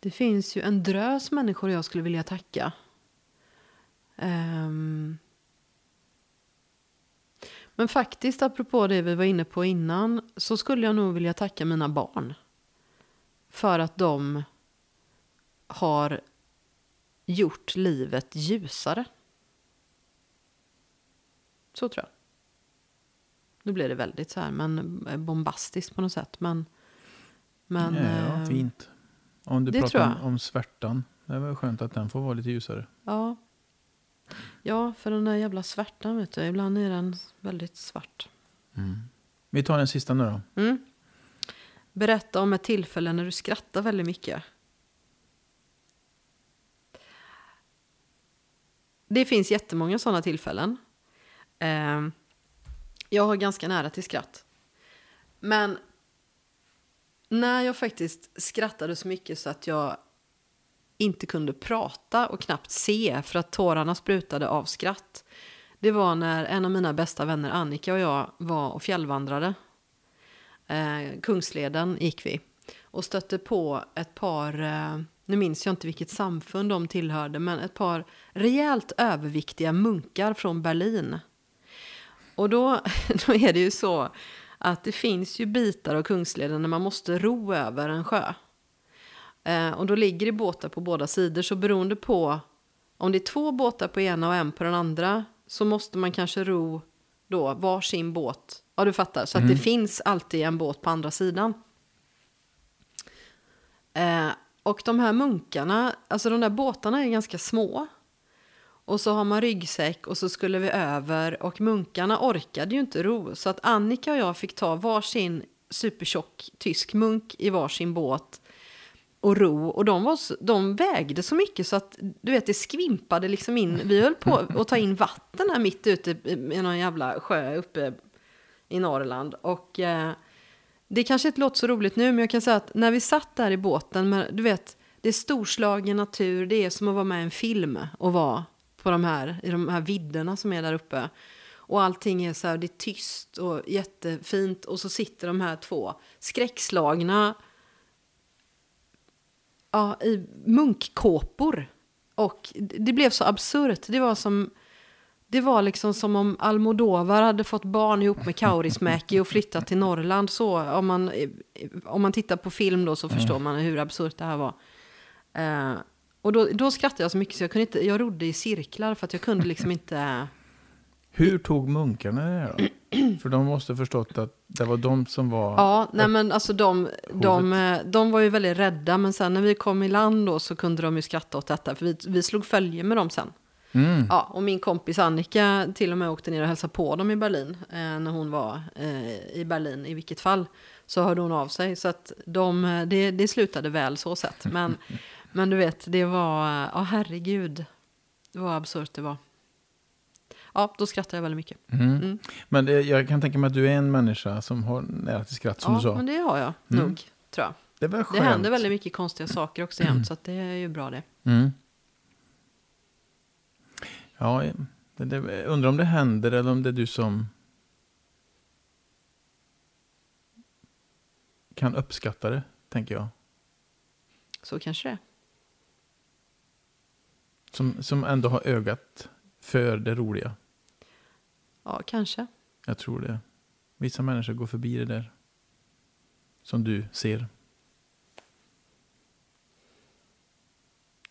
Det finns ju en drös människor jag skulle vilja tacka. Um. Men faktiskt, apropå det vi var inne på innan, så skulle jag nog vilja tacka mina barn. För att de har gjort livet ljusare. Så tror jag. Nu blir det väldigt så här, men bombastiskt på något sätt. Men, men ja, eh, fint. Om du pratar om, om svärtan. Det är väl skönt att den får vara lite ljusare. ja. Ja, för den där jävla svärtan vet du, ibland är den väldigt svart. Vi tar den sista nu då. Mm. Berätta om ett tillfälle när du skrattar väldigt mycket. Det finns jättemånga sådana tillfällen. Eh, jag har ganska nära till skratt. Men när jag faktiskt skrattade så mycket så att jag inte kunde prata och knappt se för att tårarna sprutade av skratt. Det var när en av mina bästa vänner Annika och jag var och fjällvandrade eh, Kungsleden gick vi och stötte på ett par, eh, nu minns jag inte vilket samfund de tillhörde, men ett par rejält överviktiga munkar från Berlin. Och då, då är det ju så att det finns ju bitar av Kungsleden när man måste ro över en sjö. Eh, och då ligger det båtar på båda sidor, så beroende på om det är två båtar på ena och en på den andra så måste man kanske ro då varsin båt. Ja, du fattar. Så att det finns alltid en båt på andra sidan. Eh, och de här munkarna, alltså de där båtarna är ganska små. Och så har man ryggsäck och så skulle vi över och munkarna orkade ju inte ro. Så att Annika och jag fick ta varsin supertjock tysk munk i varsin båt och ro. Och de, var så, de vägde så mycket så att du vet, det skvimpade liksom in. Vi höll på att ta in vatten här mitt ute i i någon jävla sjö uppe i Norrland. Och eh, det kanske inte låter så roligt nu, men jag kan säga att när vi satt där i båten, med, du vet, det är storslagen natur, det är som att vara med i en film och vara på de här, i de här vidderna som är där uppe. Och allting är så här, det är tyst och jättefint. Och så sitter de här två skräckslagna ja, i munkkåpor. Och det blev så absurt. Det var som... Det var liksom som om Almodovar hade fått barn ihop med Kaurismäki och flyttat till Norrland. Så om man, om man tittar på film då så förstår man hur absurt det här var. Eh, och då, då skrattade jag så mycket så jag kunde inte, jag rodde i cirklar för att jag kunde liksom inte... Hur tog munkarna det då? För de måste förstått att det var de som var... Ja, nej men alltså de, de, de var ju väldigt rädda. Men sen när vi kom i land då så kunde de ju skratta åt detta. För vi, vi slog följe med dem sen. Mm. Ja, och min kompis Annika till och med åkte ner och hälsade på dem i Berlin. Eh, när hon var eh, i Berlin i vilket fall. Så hörde hon av sig. Så att de, eh, det, det slutade väl så sett. Men, men du vet, det var, ja herregud. Det var absurt det var. Ja, då skrattade jag väldigt mycket. Mm. Mm. Men det, jag kan tänka mig att du är en människa som har nära till skratt, som Ja, du sa. men det har jag Mm. nog, tror jag. Det är väl Det skönt. händer väldigt mycket konstiga saker också jämt, så det är ju bra det. Mm. Ja, det, det, undrar om det händer eller om det är du som kan uppskatta det, tänker jag. Så kanske det är. Som, som ändå har ögat för det roliga. Ja, kanske. Jag tror det. Vissa människor går förbi det där. Som du ser.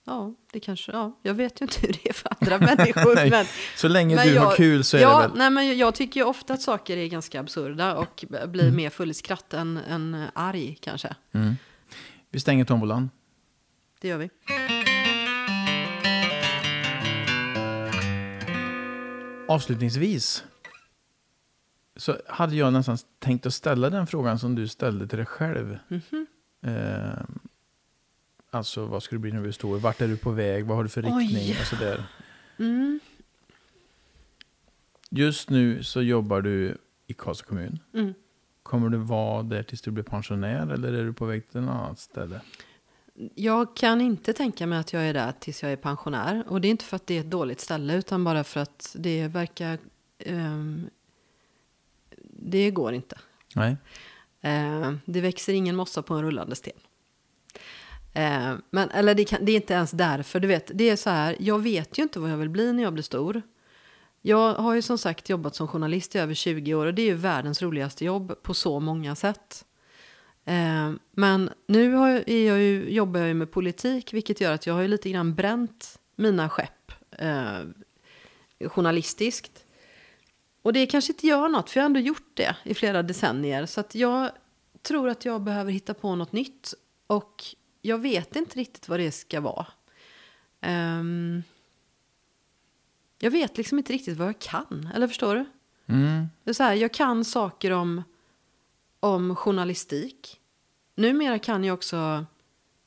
Ja, det kanske, ja. Jag vet ju inte hur det är för andra människor. Nej, men, Så länge men du jag, har kul så är ja, det väl... Nej, men jag tycker ju ofta att saker är ganska absurda och blir Mm. mer full i skratt än, än arg kanske. Mm. Vi stänger tombolan. Det gör vi. Avslutningsvis så hade jag nästan tänkt att ställa den frågan som du ställde till dig själv. Mhm. Eh, alltså vad ska det bli när vi är stor? Vart är du på väg? Vad har du för Oj. riktning? Och sådär. Mm. Just nu så jobbar du i Karlstad kommun. Mm. Kommer du vara där tills du blir pensionär eller är du på väg till något annat ställe? Jag kan inte tänka mig att jag är där tills jag är pensionär. Och det är inte för att det är ett dåligt ställe utan bara för att det verkar... ehm, det går inte. Nej. Eh, det växer ingen mossa på en rullande sten. Eh, men, eller det, kan, det är inte ens därför. Du vet, det är så här, jag vet ju inte vad jag vill bli när jag blir stor. Jag har ju som sagt jobbat som journalist i över 20 år och det är ju världens roligaste jobb på så många sätt. Eh, men nu har jag, är jag ju, jobbar jag ju med politik vilket gör att jag har ju lite grann bränt mina skepp eh, journalistiskt. Och det kanske inte gör något, för jag har ändå gjort det i flera decennier. Så att jag tror att jag behöver hitta på något nytt. Och jag vet inte riktigt vad det ska vara. Ehm, jag vet liksom inte riktigt vad jag kan, eller förstår du? Mm. Det är så här, jag kan saker om, om journalistik. Numera kan jag också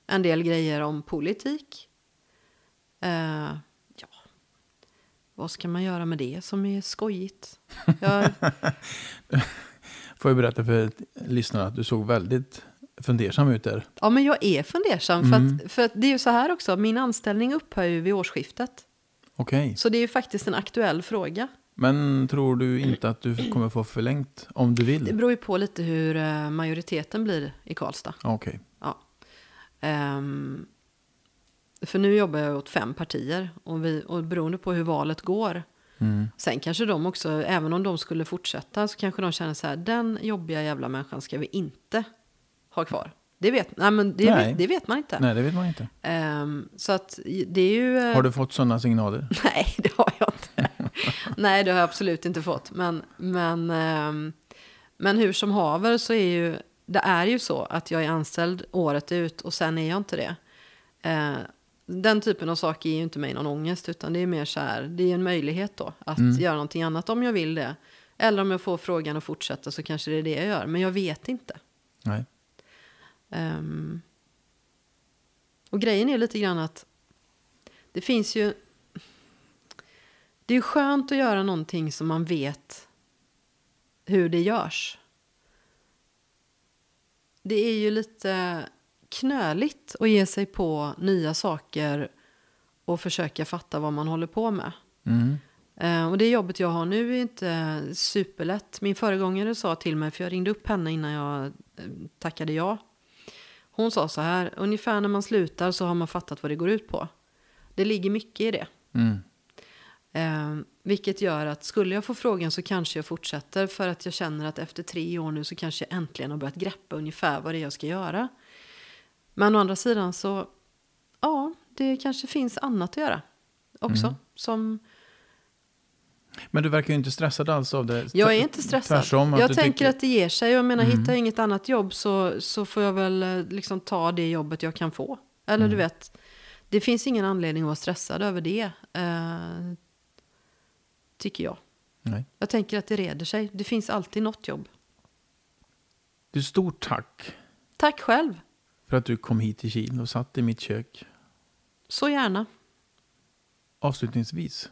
en del grejer om politik. Eh, ja, vad ska man göra med det som är skojigt? Jag, Får jag berätta för lyssnarna att du såg väldigt fundersam ut där. ja, men jag är fundersam. För, Mm. att, för att det är ju så här också, min anställning upphör ju vid årsskiftet. Okej. Så det är ju faktiskt en aktuell fråga. Men tror du inte att du kommer få förlängt om du Det vill? beror ju på lite hur eh, majoriteten blir i Karlstad. Okej. Ehm, för nu jobbar jag åt fem partier och, vi, och beroende på hur valet går. Mm. Sen kanske de också, även om de skulle fortsätta, så kanske de känner så här, den jobbiga jävla människan ska vi inte ha kvar. Det vet, nej, men det, Nej. vet, det vet man inte. Nej, det vet man inte. Ehm, så att det är ju... eh, Har du fått sådana signaler? Nej, det har jag inte. Nej, det har jag absolut inte fått. Men, men, ehm, men hur som haver så är ju det är ju så att jag är anställd året ut och sen är jag inte det. Eh, den typen av saker ger ju inte mig någon ångest utan det är mer så här, det är en möjlighet då att göra någonting annat om jag vill det. Eller om jag får frågan att fortsätta så kanske det är det jag gör, men jag vet inte. Nej. Ehm, och grejen är lite grann att det finns ju... Det är skönt att göra någonting som man vet hur det görs. Det är ju lite knöligt att ge sig på nya saker och försöka fatta vad man håller på med. Mm. Eh, och det jobbet jag har nu är inte superlätt. Min föregångare sa till mig, för jag ringde upp henne innan jag eh, tackade ja. Hon sa så här, ungefär när man slutar så har man fattat vad det går ut på. Det ligger mycket i det. Mm. Eh, vilket gör att skulle jag få frågan så kanske jag fortsätter för att jag känner att efter tre år nu så kanske jag äntligen har börjat greppa ungefär vad det är jag ska göra. Men å andra sidan så, ja, det kanske finns annat att göra också. Som, Men du verkar ju inte stressad alls av det. Jag är inte stressad. Tvärtom, att jag tänker tycker- att det ger sig. Jag menar, Mm. hittar jag inget annat jobb så, så får jag väl eh, liksom ta det jobbet jag kan få. Eller Mm. du vet, det finns ingen anledning att vara stressad över det. Eh, tycker jag. Nej. Jag tänker att det reder sig. Det finns alltid något jobb. Du, stort tack Tack själv. för att du kom hit till Kil och satt i mitt kök. Så gärna. Avslutningsvis.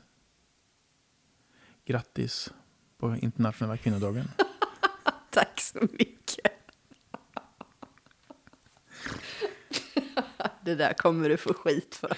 Grattis på internationella kvinnodagen. Tack så mycket. det där kommer du få skit för.